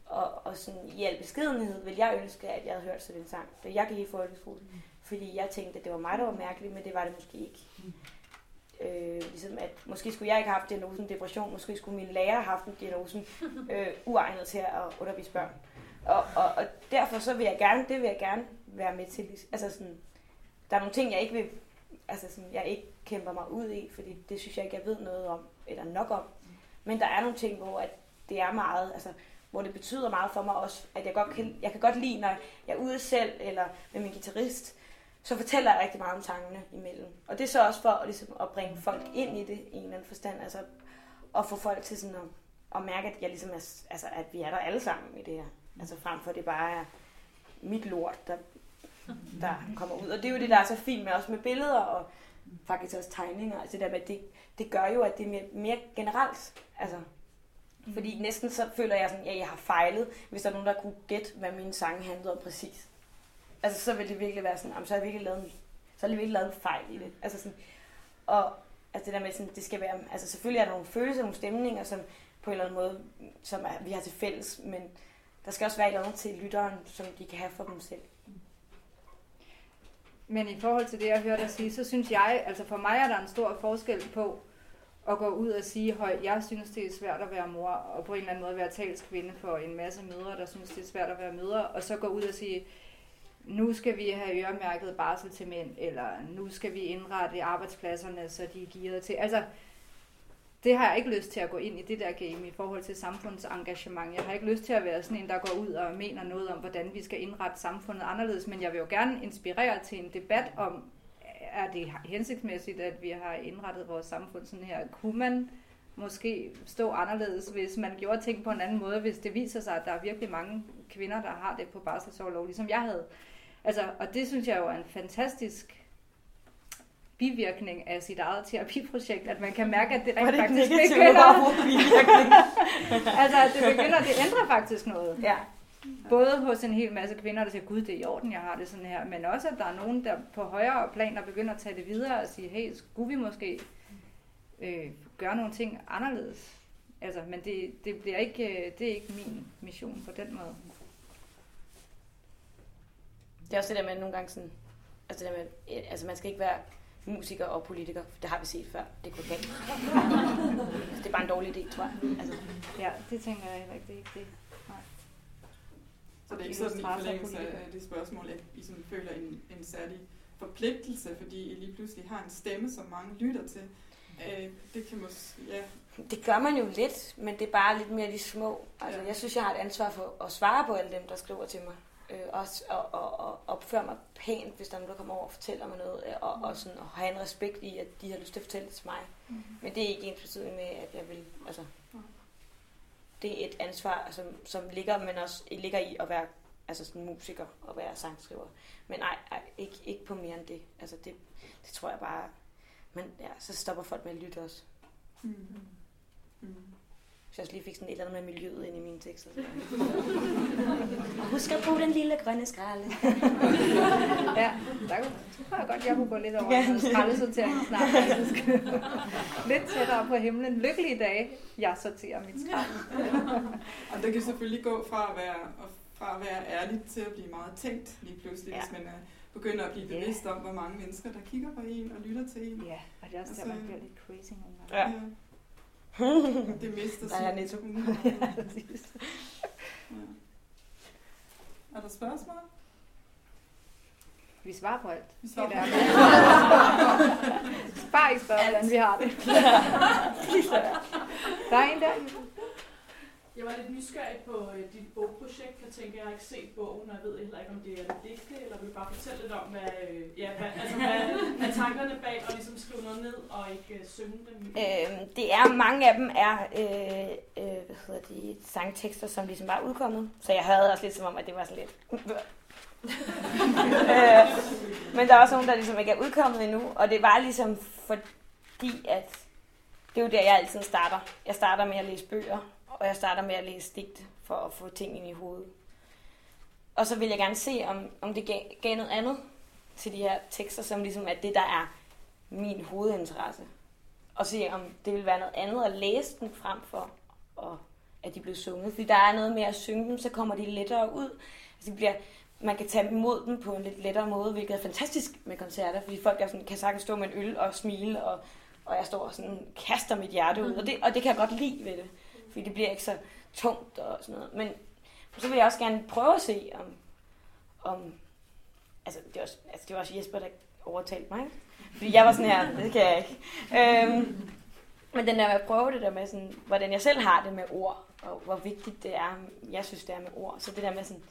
og, og sådan, i al beskedenhed vil jeg ønske, at jeg havde hørt sådan en sang, da jeg gik i folkeskole. Fordi jeg tænkte, at det var mig, der var mærkelig, men det var det måske ikke. Øh, ligesom at måske skulle jeg ikke have haft diagnosen depression, måske skulle min lærer have haft en diagnosen øh, uegnet til at undervise børn. Og, og, og derfor så vil jeg gerne, det vil jeg gerne være med til. Altså sådan, der er nogle ting, jeg ikke vil, altså sådan, jeg ikke kæmper mig ud i, fordi det synes jeg ikke, jeg ved noget om, eller nok om. Men der er nogle ting, hvor at det er meget, altså, hvor det betyder meget for mig også, at jeg, godt kan, jeg kan godt lide, når jeg er ude selv, eller med min guitarist, så fortæller jeg rigtig meget om tankerne imellem. Og det er så også for at, ligesom, at bringe folk ind i det i en eller anden forstand. Altså at få folk til sådan at, at mærke, at, jeg ligesom er, altså, at vi er der alle sammen i det her. Altså frem for at det bare er mit lort, der, der kommer ud. Og det er jo det, der er så fint med også med billeder og faktisk også tegninger. Altså det der med, det, det gør jo, at det er mere, mere generelt. Altså, fordi næsten så føler jeg sådan, at jeg har fejlet, hvis der er nogen, der kunne gætte, hvad mine sange handlede om præcis. Altså så vil det virkelig være sådan, så har jeg virkelig lavet en, så har jeg virkelig lavet en fejl i det. Altså sådan, og altså det der med sådan, det skal være, altså selvfølgelig er der nogle følelser, nogle stemninger, som på en eller anden måde, som er, vi har til fælles, men der skal også være et eller andet til lytteren, som de kan have for dem selv. Men i forhold til det, jeg hørte dig sige, så synes jeg, altså for mig er der en stor forskel på at gå ud og sige højt, jeg synes, det er svært at være mor, og på en eller anden måde være talskvinde for en masse mødre, der synes, det er svært at være mødre, og så gå ud og sige, nu skal vi have øremærket barsel til mænd, eller nu skal vi indrette arbejdspladserne, så de er gearet til. Altså, det har jeg ikke lyst til at gå ind i det der game i forhold til samfundsengagement. Jeg har ikke lyst til at være sådan en, der går ud og mener noget om, hvordan vi skal indrette samfundet anderledes, men jeg vil jo gerne inspirere til en debat om, er det hensigtsmæssigt, at vi har indrettet vores samfund sådan her? Kunne man måske stå anderledes, hvis man gjorde ting på en anden måde, hvis det viser sig, at der er virkelig mange kvinder, der har det på barselsårlov, ligesom jeg havde. Altså, og det synes jeg jo er en fantastisk bivirkning af sit eget terapiprojekt, at man kan mærke, at det rent faktisk begynder... altså, at det begynder, det ændrer faktisk noget. Ja. Både hos en hel masse kvinder, der siger, gud, det er i orden, jeg har det sådan her, men også, at der er nogen, der på højere plan, der begynder at tage det videre og sige, hey, skulle vi måske øh, gøre nogle ting anderledes? Altså, men det, det, bliver ikke, øh, det er ikke min mission på den måde. Det er også det der med nogle gange sådan, altså det der med, altså man skal ikke være musiker og politiker. Det har vi set før. Det kunne galt. det er bare en dårlig idé, tror jeg. Altså. Ja, det tænker jeg heller ikke. Det er ikke det. Nej. Så det er ikke sådan i forlængelse af det spørgsmål, at I sådan føler en, en særlig forpligtelse, fordi I lige pludselig har en stemme, som mange lytter til. Øh, det kan måske, ja. Det gør man jo lidt, men det er bare lidt mere de små. Altså, ja. Jeg synes, jeg har et ansvar for at svare på alle dem, der skriver til mig øh, også og, og, og opføre mig pænt, hvis der er nogen, der kommer over og fortæller mig noget, øh, og, og sådan, og have en respekt i, at de har lyst til at fortælle det til mig. Mm. Men det er ikke ens betydning med, at jeg vil, altså, det er et ansvar, som, som ligger, men også ligger i at være altså sådan musiker og være sangskriver. Men nej, nej ikke, ikke på mere end det. Altså det, det tror jeg bare, men ja, så stopper folk med at lytte også. Mm. Mm. Så jeg også lige fik sådan et eller andet med miljøet ind i mine tekster. Husk at bruge den lille grønne skralde. ja, der tror jeg godt, jeg kunne gå lidt over ja. skraldesortering snart. Faktisk. lidt tættere på himlen. Lykkelige dage, jeg sorterer mit skrald. og det kan selvfølgelig gå fra at være, fra at være ærlig til at blive meget tænkt lige pludselig, ja. hvis man er begynder at blive bevidst yeah. om, hvor mange mennesker, der kigger på en og lytter til en. Ja, og det er også altså, der, man bliver lidt crazy nogle gange. Ja. ja det mister sig. Ja, netto. ja. Er der spørgsmål? Vi svarer på alt. Vi svarer på alt. Spar ikke spørge, hvordan vi har det. der er en der. Jeg var lidt nysgerrig på uh, dit bogprojekt. Jeg tænker, jeg har ikke set bogen, og jeg ved heller ikke, om det er det digte, eller vil bare fortælle lidt om, hvad, uh, ja, hvad, altså, hvad hvad tankerne bag at ligesom skrive noget ned og ikke uh, synge dem? Øhm, det er, mange af dem er øh, øh, hvad hedder de, sangtekster, som ligesom var udkommet. Så jeg havde også lidt som om, at det var sådan lidt... øh, men der er også nogen, der ligesom ikke er udkommet endnu, og det var ligesom fordi, at det er jo der, jeg altid starter. Jeg starter med at læse bøger, og jeg starter med at læse digte for at få ting ind i hovedet. Og så vil jeg gerne se, om, om det gav, gav noget andet til de her tekster, som ligesom er det, der er min hovedinteresse. Og se, om det vil være noget andet at læse dem frem for, og at de blev sunget. Fordi der er noget med at synge dem, så kommer de lettere ud. Altså, de bliver, man kan tage imod dem på en lidt lettere måde, hvilket er fantastisk med koncerter, fordi folk er sådan, kan sagtens stå med en øl og smile, og, og jeg står og sådan, kaster mit hjerte ud, og det, og det kan jeg godt lide ved det fordi det bliver ikke så tungt og sådan noget. Men så vil jeg også gerne prøve at se, om, om altså, det var, også, altså det var også Jesper, der overtalte mig, Fordi jeg var sådan her, det kan jeg ikke. Øhm, men den der med at prøve det der med, sådan, hvordan jeg selv har det med ord, og hvor vigtigt det er, jeg synes det er med ord. Så det der med sådan,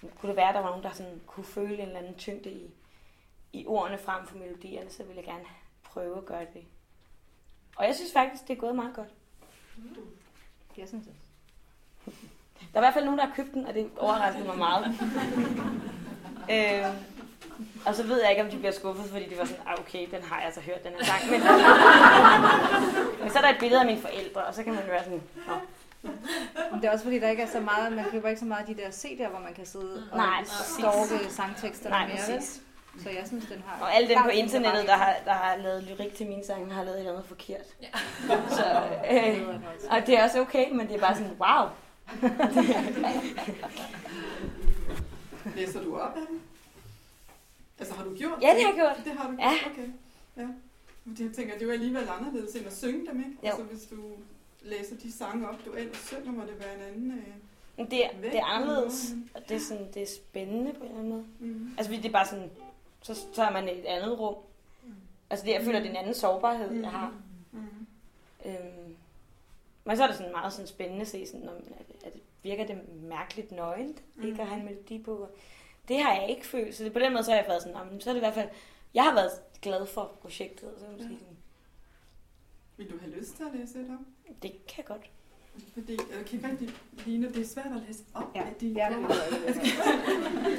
kunne det være, at der var nogen, der sådan kunne føle en eller anden tyngde i, i ordene frem for melodierne, så vil jeg gerne prøve at gøre det. Og jeg synes faktisk, det er gået meget godt. Mm. Jeg synes det. Der er i hvert fald nogen, der har købt den, og det overraskede mig meget. øh, og så ved jeg ikke, om de bliver skuffet, fordi de var sådan, ah, okay, den har jeg altså hørt, den her sang. Men, men så er der et billede af mine forældre, og så kan man være sådan, Nå. Men det er også fordi, der ikke er så meget, man køber ikke så meget af de der CD'er, hvor man kan sidde og Nej, stalke sangteksterne Nej, mere. præcis. Så jeg synes, den har... Og alle dem på internettet, der har, der har lavet lyrik til mine sange, har lavet et eller andet forkert. Ja. Så, øh, og det er også okay, men det er bare sådan, wow. Læser du op af dem? Altså har du gjort Ja, det har jeg gjort. Det har du Ja. gjort? Okay. Ja. Fordi jeg tænker, det er jo alligevel anderledes end at synge dem, ikke? Jo. Altså hvis du læser de sange op, du ellers synger, må det være en anden øh, Men det, er- det er anderledes, og det er, sådan, det er spændende på en eller anden måde. Mm. Altså, det er bare sådan, så, så er man et andet rum. Altså, det, jeg føler, det er en anden sårbarhed, jeg har. Mm. Øhm, men så er det sådan meget sådan spændende at se, sådan, om, at, at virker det mærkeligt nøgent, mm. ikke at have en melodi på. Det har jeg ikke følt, så det, på den måde så har jeg været sådan, "Nå, men så er det i hvert fald, jeg har været glad for projektet, så man sige, sådan, Vil du have lyst til at læse et op? det kan jeg godt. Fordi jeg kan ikke rigtig ligne, det er svært at læse op Ja, af de ja, det er det.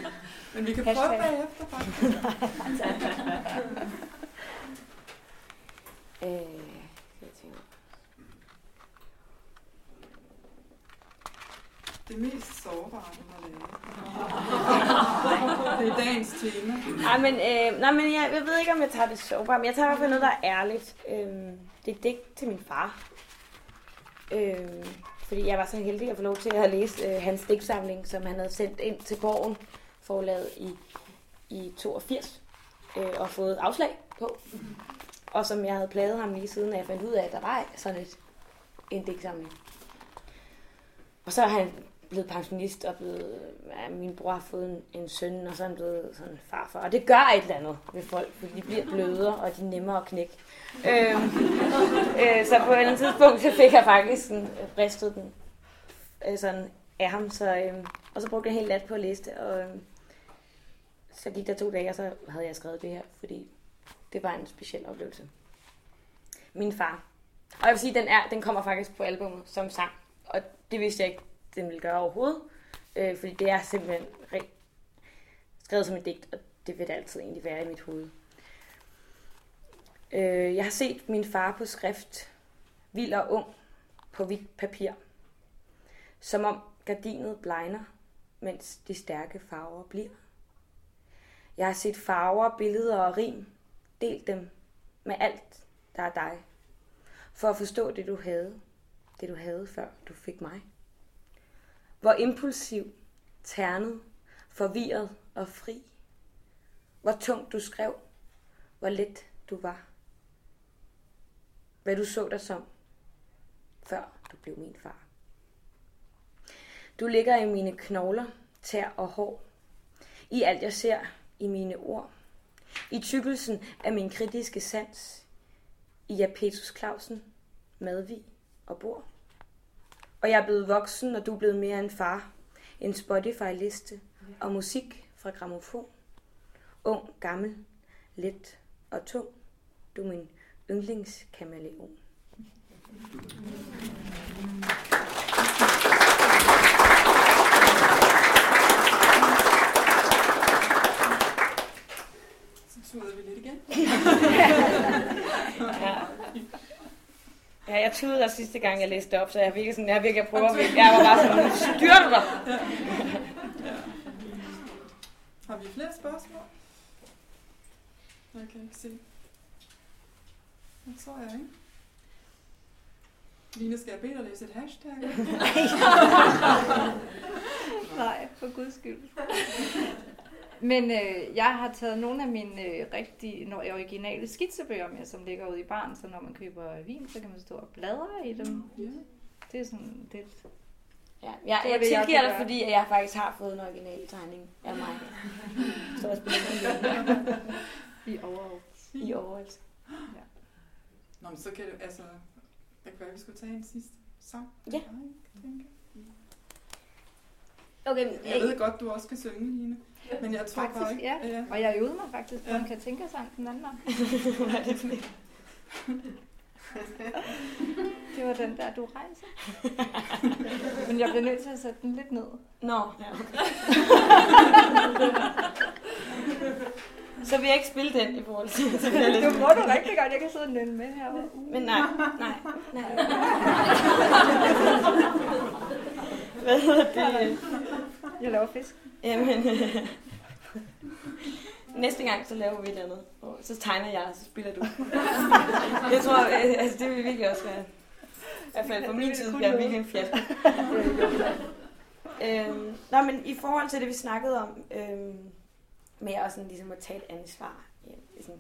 Men vi kan Hashtag. prøve bagefter faktisk. Øh, jeg tænker, Det mest sårbare, du har lavet. Det er dagens tema. Ej, men, øh, nej, men jeg, jeg ved ikke, om jeg tager det sårbart, men jeg tager i hvert fald noget, der er ærligt. Øhm, det er digt til min far. Øh, fordi jeg var så heldig at få lov til at læse øh, hans digtsamling, som han havde sendt ind til Borgen forlaget i, i 82 øh, og fået afslag på. Og som jeg havde plaget ham lige siden, at jeg fandt ud af, at der var sådan et, en digtsamling. Og så har han blevet pensionist og blevet, ja, min bror har fået en, en søn, og så er han blevet sådan farfar. Og det gør et eller andet ved folk, fordi de bliver blødere, og de er nemmere at knække. øhm, øh, så på et eller andet tidspunkt, så fik jeg faktisk sådan, øh, bristet den øh, sådan af ham. Så, øh, og så brugte jeg en hel nat på at læse det, og øh, så gik der to dage, og så havde jeg skrevet det her, fordi det var en speciel oplevelse. Min far. Og jeg vil sige, den, er, den kommer faktisk på albumet som sang, og det vidste jeg ikke, den vil gøre overhovedet. Øh, fordi det er simpelthen re- skrevet som et digt, og det vil det altid egentlig være i mit hoved. Øh, jeg har set min far på skrift, vild og ung, på hvidt papir. Som om gardinet blegner, mens de stærke farver bliver. Jeg har set farver, billeder og rim, delt dem med alt, der er dig. For at forstå det, du havde, det du havde, før du fik mig. Hvor impulsiv, ternet, forvirret og fri. Hvor tungt du skrev, hvor let du var. Hvad du så dig som, før du blev min far. Du ligger i mine knogler, tær og hår. I alt jeg ser, i mine ord. I tykkelsen af min kritiske sans. I Japetus Clausen, Madvig og Bor. Og jeg er blevet voksen, og du er blevet mere end far. En Spotify-liste og musik fra gramofon. Ung, gammel, let og tung. Du er min yndlingskameleon. Så tuder vi lidt igen. Ja. Ja, jeg tudede også sidste gang, jeg læste op, så jeg virkelig sådan, jeg virkelig prøver at Jeg var bare sådan, styr du dig! Har vi flere spørgsmål? Jeg kan ikke se. Det tror jeg ikke. Line, skal jeg bede dig læse et hashtag? Nej, for guds skyld. Men øh, jeg har taget nogle af mine øh, rigtige, når originale skitsebøger med, som ligger ude i barn, så når man køber vin, så kan man stå og bladre i dem. Ja. Det er sådan lidt... Ja, jeg, Det jeg tilgiver dig, fordi jeg faktisk har fået en original tegning af mig. Så også I overall. i år, altså. Nå, men så kan det, altså, det kan være, vi skulle tage en sidste sang. Ja. Okay, Jeg ved godt, du også kan synge, Line. Men jeg tror bare Faktisk, ikke... ja. ja. Og jeg øvede mig faktisk på Ja. en Katinka-sang den anden gang. Det var den der, du rejser. Men jeg blev nødt til at sætte den lidt ned. Nå, ja, okay. så vil jeg ikke spille den i forhold til... Så jeg. Det må du rigtig godt, jeg kan sidde nynne med her. Men nej, nej, nej. Hvad hedder det? Jeg laver fisk. Jamen, næste gang så laver vi et eller andet. Så tegner jeg, og så spiller du. Jeg tror, øh, altså, det vil virkelig også være... I hvert fald på min tid bliver virkelig en fiasko. øhm, nå, men i forhold til det, vi snakkede om, øhm, med at, sådan, ligesom at tage et ansvar, ja, sådan,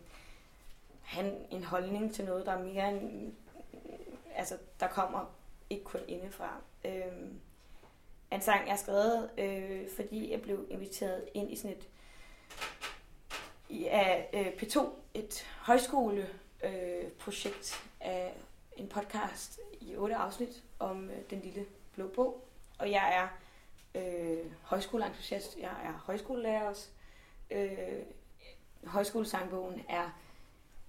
have en holdning til noget, der er mere end, altså, der kommer ikke kun indefra. Øhm, er en sang, jeg har skrevet, øh, fordi jeg blev inviteret ind i sådan et i, af øh, P2, et højskoleprojekt øh, projekt af en podcast i otte afsnit om øh, den lille blå bog. Og jeg er øh, højskoleentusiast, jeg er højskolelærer også. Øh, højskolesangbogen er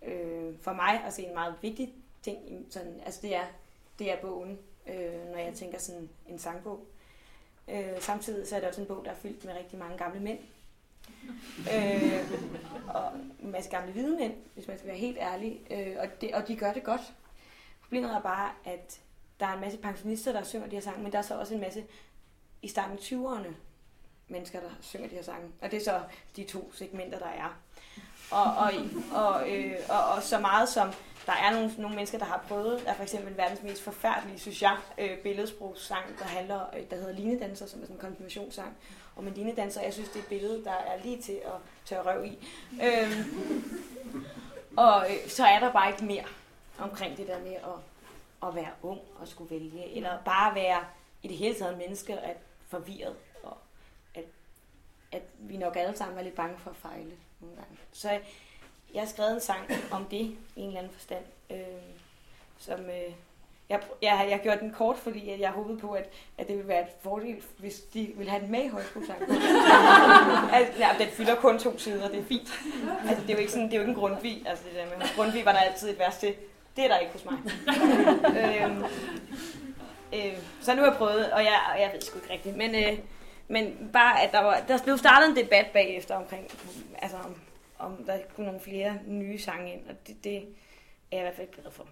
øh, for mig også en meget vigtig ting. Sådan, altså det er, det er bogen, øh, når jeg tænker sådan en sangbog. Øh, samtidig så er det også en bog, der er fyldt med rigtig mange gamle mænd. øh, og en masse gamle hvide mænd, hvis man skal være helt ærlig. Øh, og, det, og de gør det godt. Problemet er bare, at der er en masse pensionister, der synger de her sange, men der er så også en masse i starten af 20'erne mennesker, der synger de her sange. Og det er så de to segmenter, der er. Og, og, og, øh, og, og så meget som der er nogle, nogle mennesker, der har prøvet, der er for eksempel verdens mest forfærdelige, synes jeg, øh, billedsprogssang, der handler, øh, der hedder Linedanser, som er sådan en konfirmationssang. Og med linedanser, jeg synes, det er et billede, der er lige til at tørre røv i. Øhm, og øh, så er der bare ikke mere omkring det der med at, at være ung og skulle vælge, eller bare være i det hele taget menneske at forvirret, og at, at vi nok alle sammen er lidt bange for at fejle nogle gange. Så jeg har skrevet en sang om det i en eller anden forstand, øh, som øh, jeg, jeg, jeg har gjort den kort, fordi at jeg håbede på, at, at det ville være et fordel, hvis de ville have den med i højskolesang. altså, ja, den fylder kun to sider, det er fint. Altså, det er jo ikke, sådan, det er jo ikke en grundvig. Altså, det der med grundvig var der altid et vers til. Det er der ikke hos mig. øhm, øh, så nu har jeg prøvet, og jeg, og jeg ved sgu ikke rigtigt, men, øh, men bare, at der, var, der blev startet en debat bagefter omkring, altså om, om der kunne nogle flere nye sange ind, og det, det er jeg i hvert fald glad for.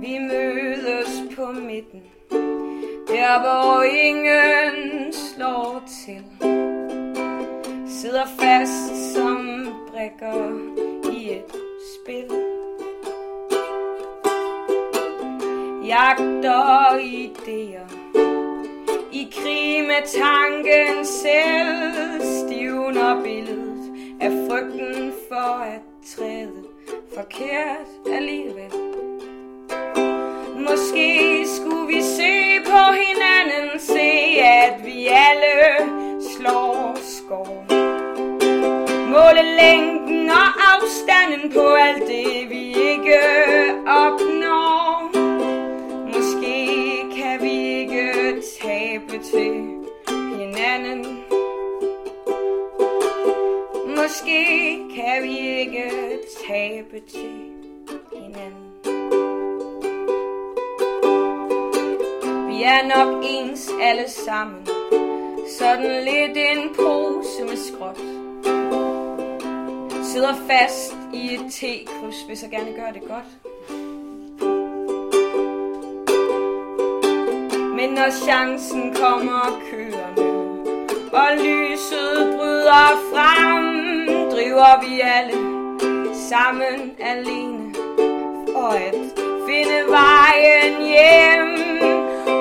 Vi mødes på midten, der hvor ingen slår til. Sidder fast som brikker i et spil. Jagter idéer i krig med tanken selv Stivner billedet. Af frygten for at træde Forkert alligevel? Måske skulle vi se på hinanden Se at vi alle slår skov Måle længden og afstanden på alt det vi ikke opnår. Tabe til hinanden. Måske kan vi ikke tabe til hinanden. Vi er nok ens alle sammen. Sådan lidt en pose med skråt Sidder fast i et T-kryds, vil så gerne gør det godt. Men når chancen kommer kørende Og lyset bryder frem Driver vi alle sammen alene. For at finde vejen hjem.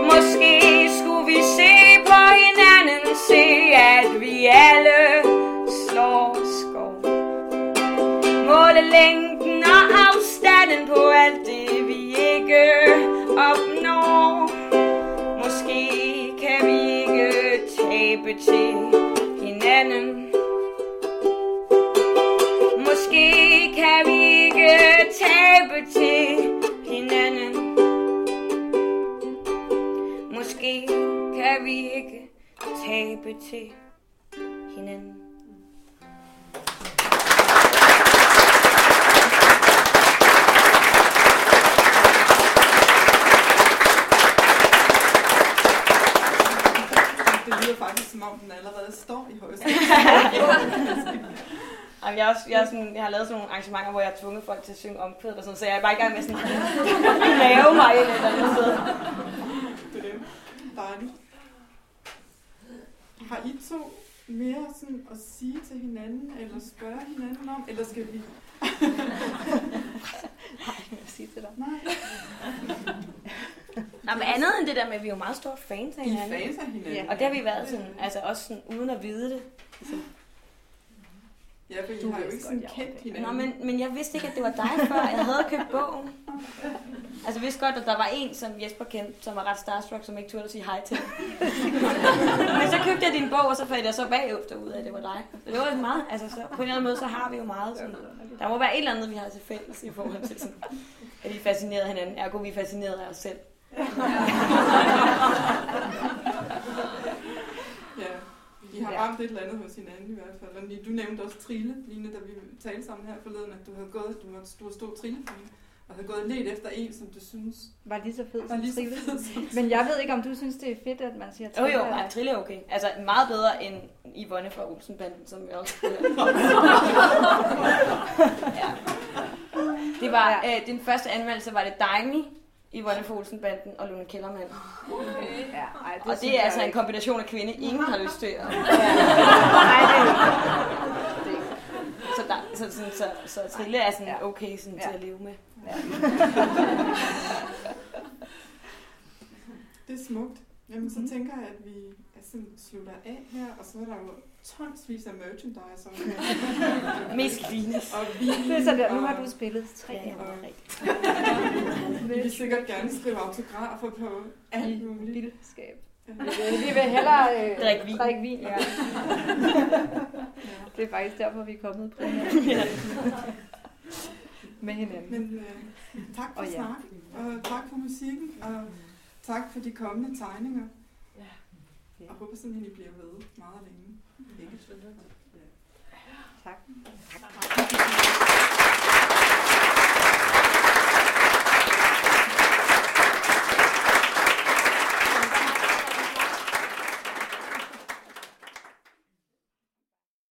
Måske skulle vi se på hinanden Se at vi alle slår skov. Måle længden og afstanden på alt det vi ikke opnår. Tabe til hinanden Måske kan vi ikke tabe til hinanden. Måske kan vi ikke tabe til hinanden. Som om den allerede står i højst. Ej, jeg, er også, jeg, er sådan, jeg har lavet sådan nogle arrangementer, hvor jeg har tvunget folk til at synge omkvædet og sådan, så jeg er bare i gang med sådan at lave mig et eller andet sted. Det er det. Dejligt. Har I to mere sådan at sige til hinanden, eller spørge hinanden om, eller skal vi? Nej, jeg vil sige til dig. Nej, Nå, men andet end det der med, at vi er jo meget store fans af er hinanden. fans af hinanden. Ja. Og det har vi været sådan, altså også sådan, uden at vide det. Ja, for I Du har jo ikke sådan godt, kendt hinanden. Nå, men, men jeg vidste ikke, at det var dig før. Jeg havde købt bogen. Altså, jeg vidste godt, at der var en, som Jesper kendte, som var ret starstruck, som ikke turde at sige hej til. men så købte jeg din bog, og så fandt jeg så bagefter ud af, at det var dig. Så det var jo meget, altså så, på en eller anden måde, så har vi jo meget sådan, der må være et eller andet, vi har til fælles i forhold til sådan, at vi er fascineret af hinanden, ergo vi er fascineret af os selv. Ja, I har Ja. ramt et eller andet hos hinanden i hvert fald. Og du nævnte også Trille, Line, da vi talte sammen her forleden, at du havde gået, du var, var stor trillefan, og havde gået let efter en, som du synes Var lige så fed var som lige så Trille. fed som Men jeg ved ikke, om du synes, det er fedt, at man siger Jo Trille. jo, eller- ej, Trille er okay. Altså meget bedre end Yvonne fra Olsenbanden, som jeg også ja. Det var, øh, den første anmeldelse var det Daimi, Yvonne Olsenbanden og Lone Kellermann. Ja, ej, Og synes det er altså en kombination af kvinde, ingen har lyst til at... Det er. Så, der, så, så, så, så Trille er sådan Ja. okay sådan, Ja. til at leve med. Det er smukt. Jamen, så Mhm. tænker jeg, at vi sådan slutter af her, og så er der jo tonsvis af merchandise. Og, Mest Lines. og vin, Det er sådan der, nu og- har du spillet tre Ja, ja. år. Vi vil sikkert gerne skrive autografer på alt muligt. Vildskab. Ja. Vi vil hellere øh, Drikke vin. drikke vin ja. Ja. Det er faktisk derfor, vi er kommet primært med hinanden. Men øh, tak for Og ja. snakken, og tak for musikken, og tak for de kommende tegninger. Ja. Og håber simpelthen, I bliver ved meget længe. Mm. Ikke? Ja. Tak. tak.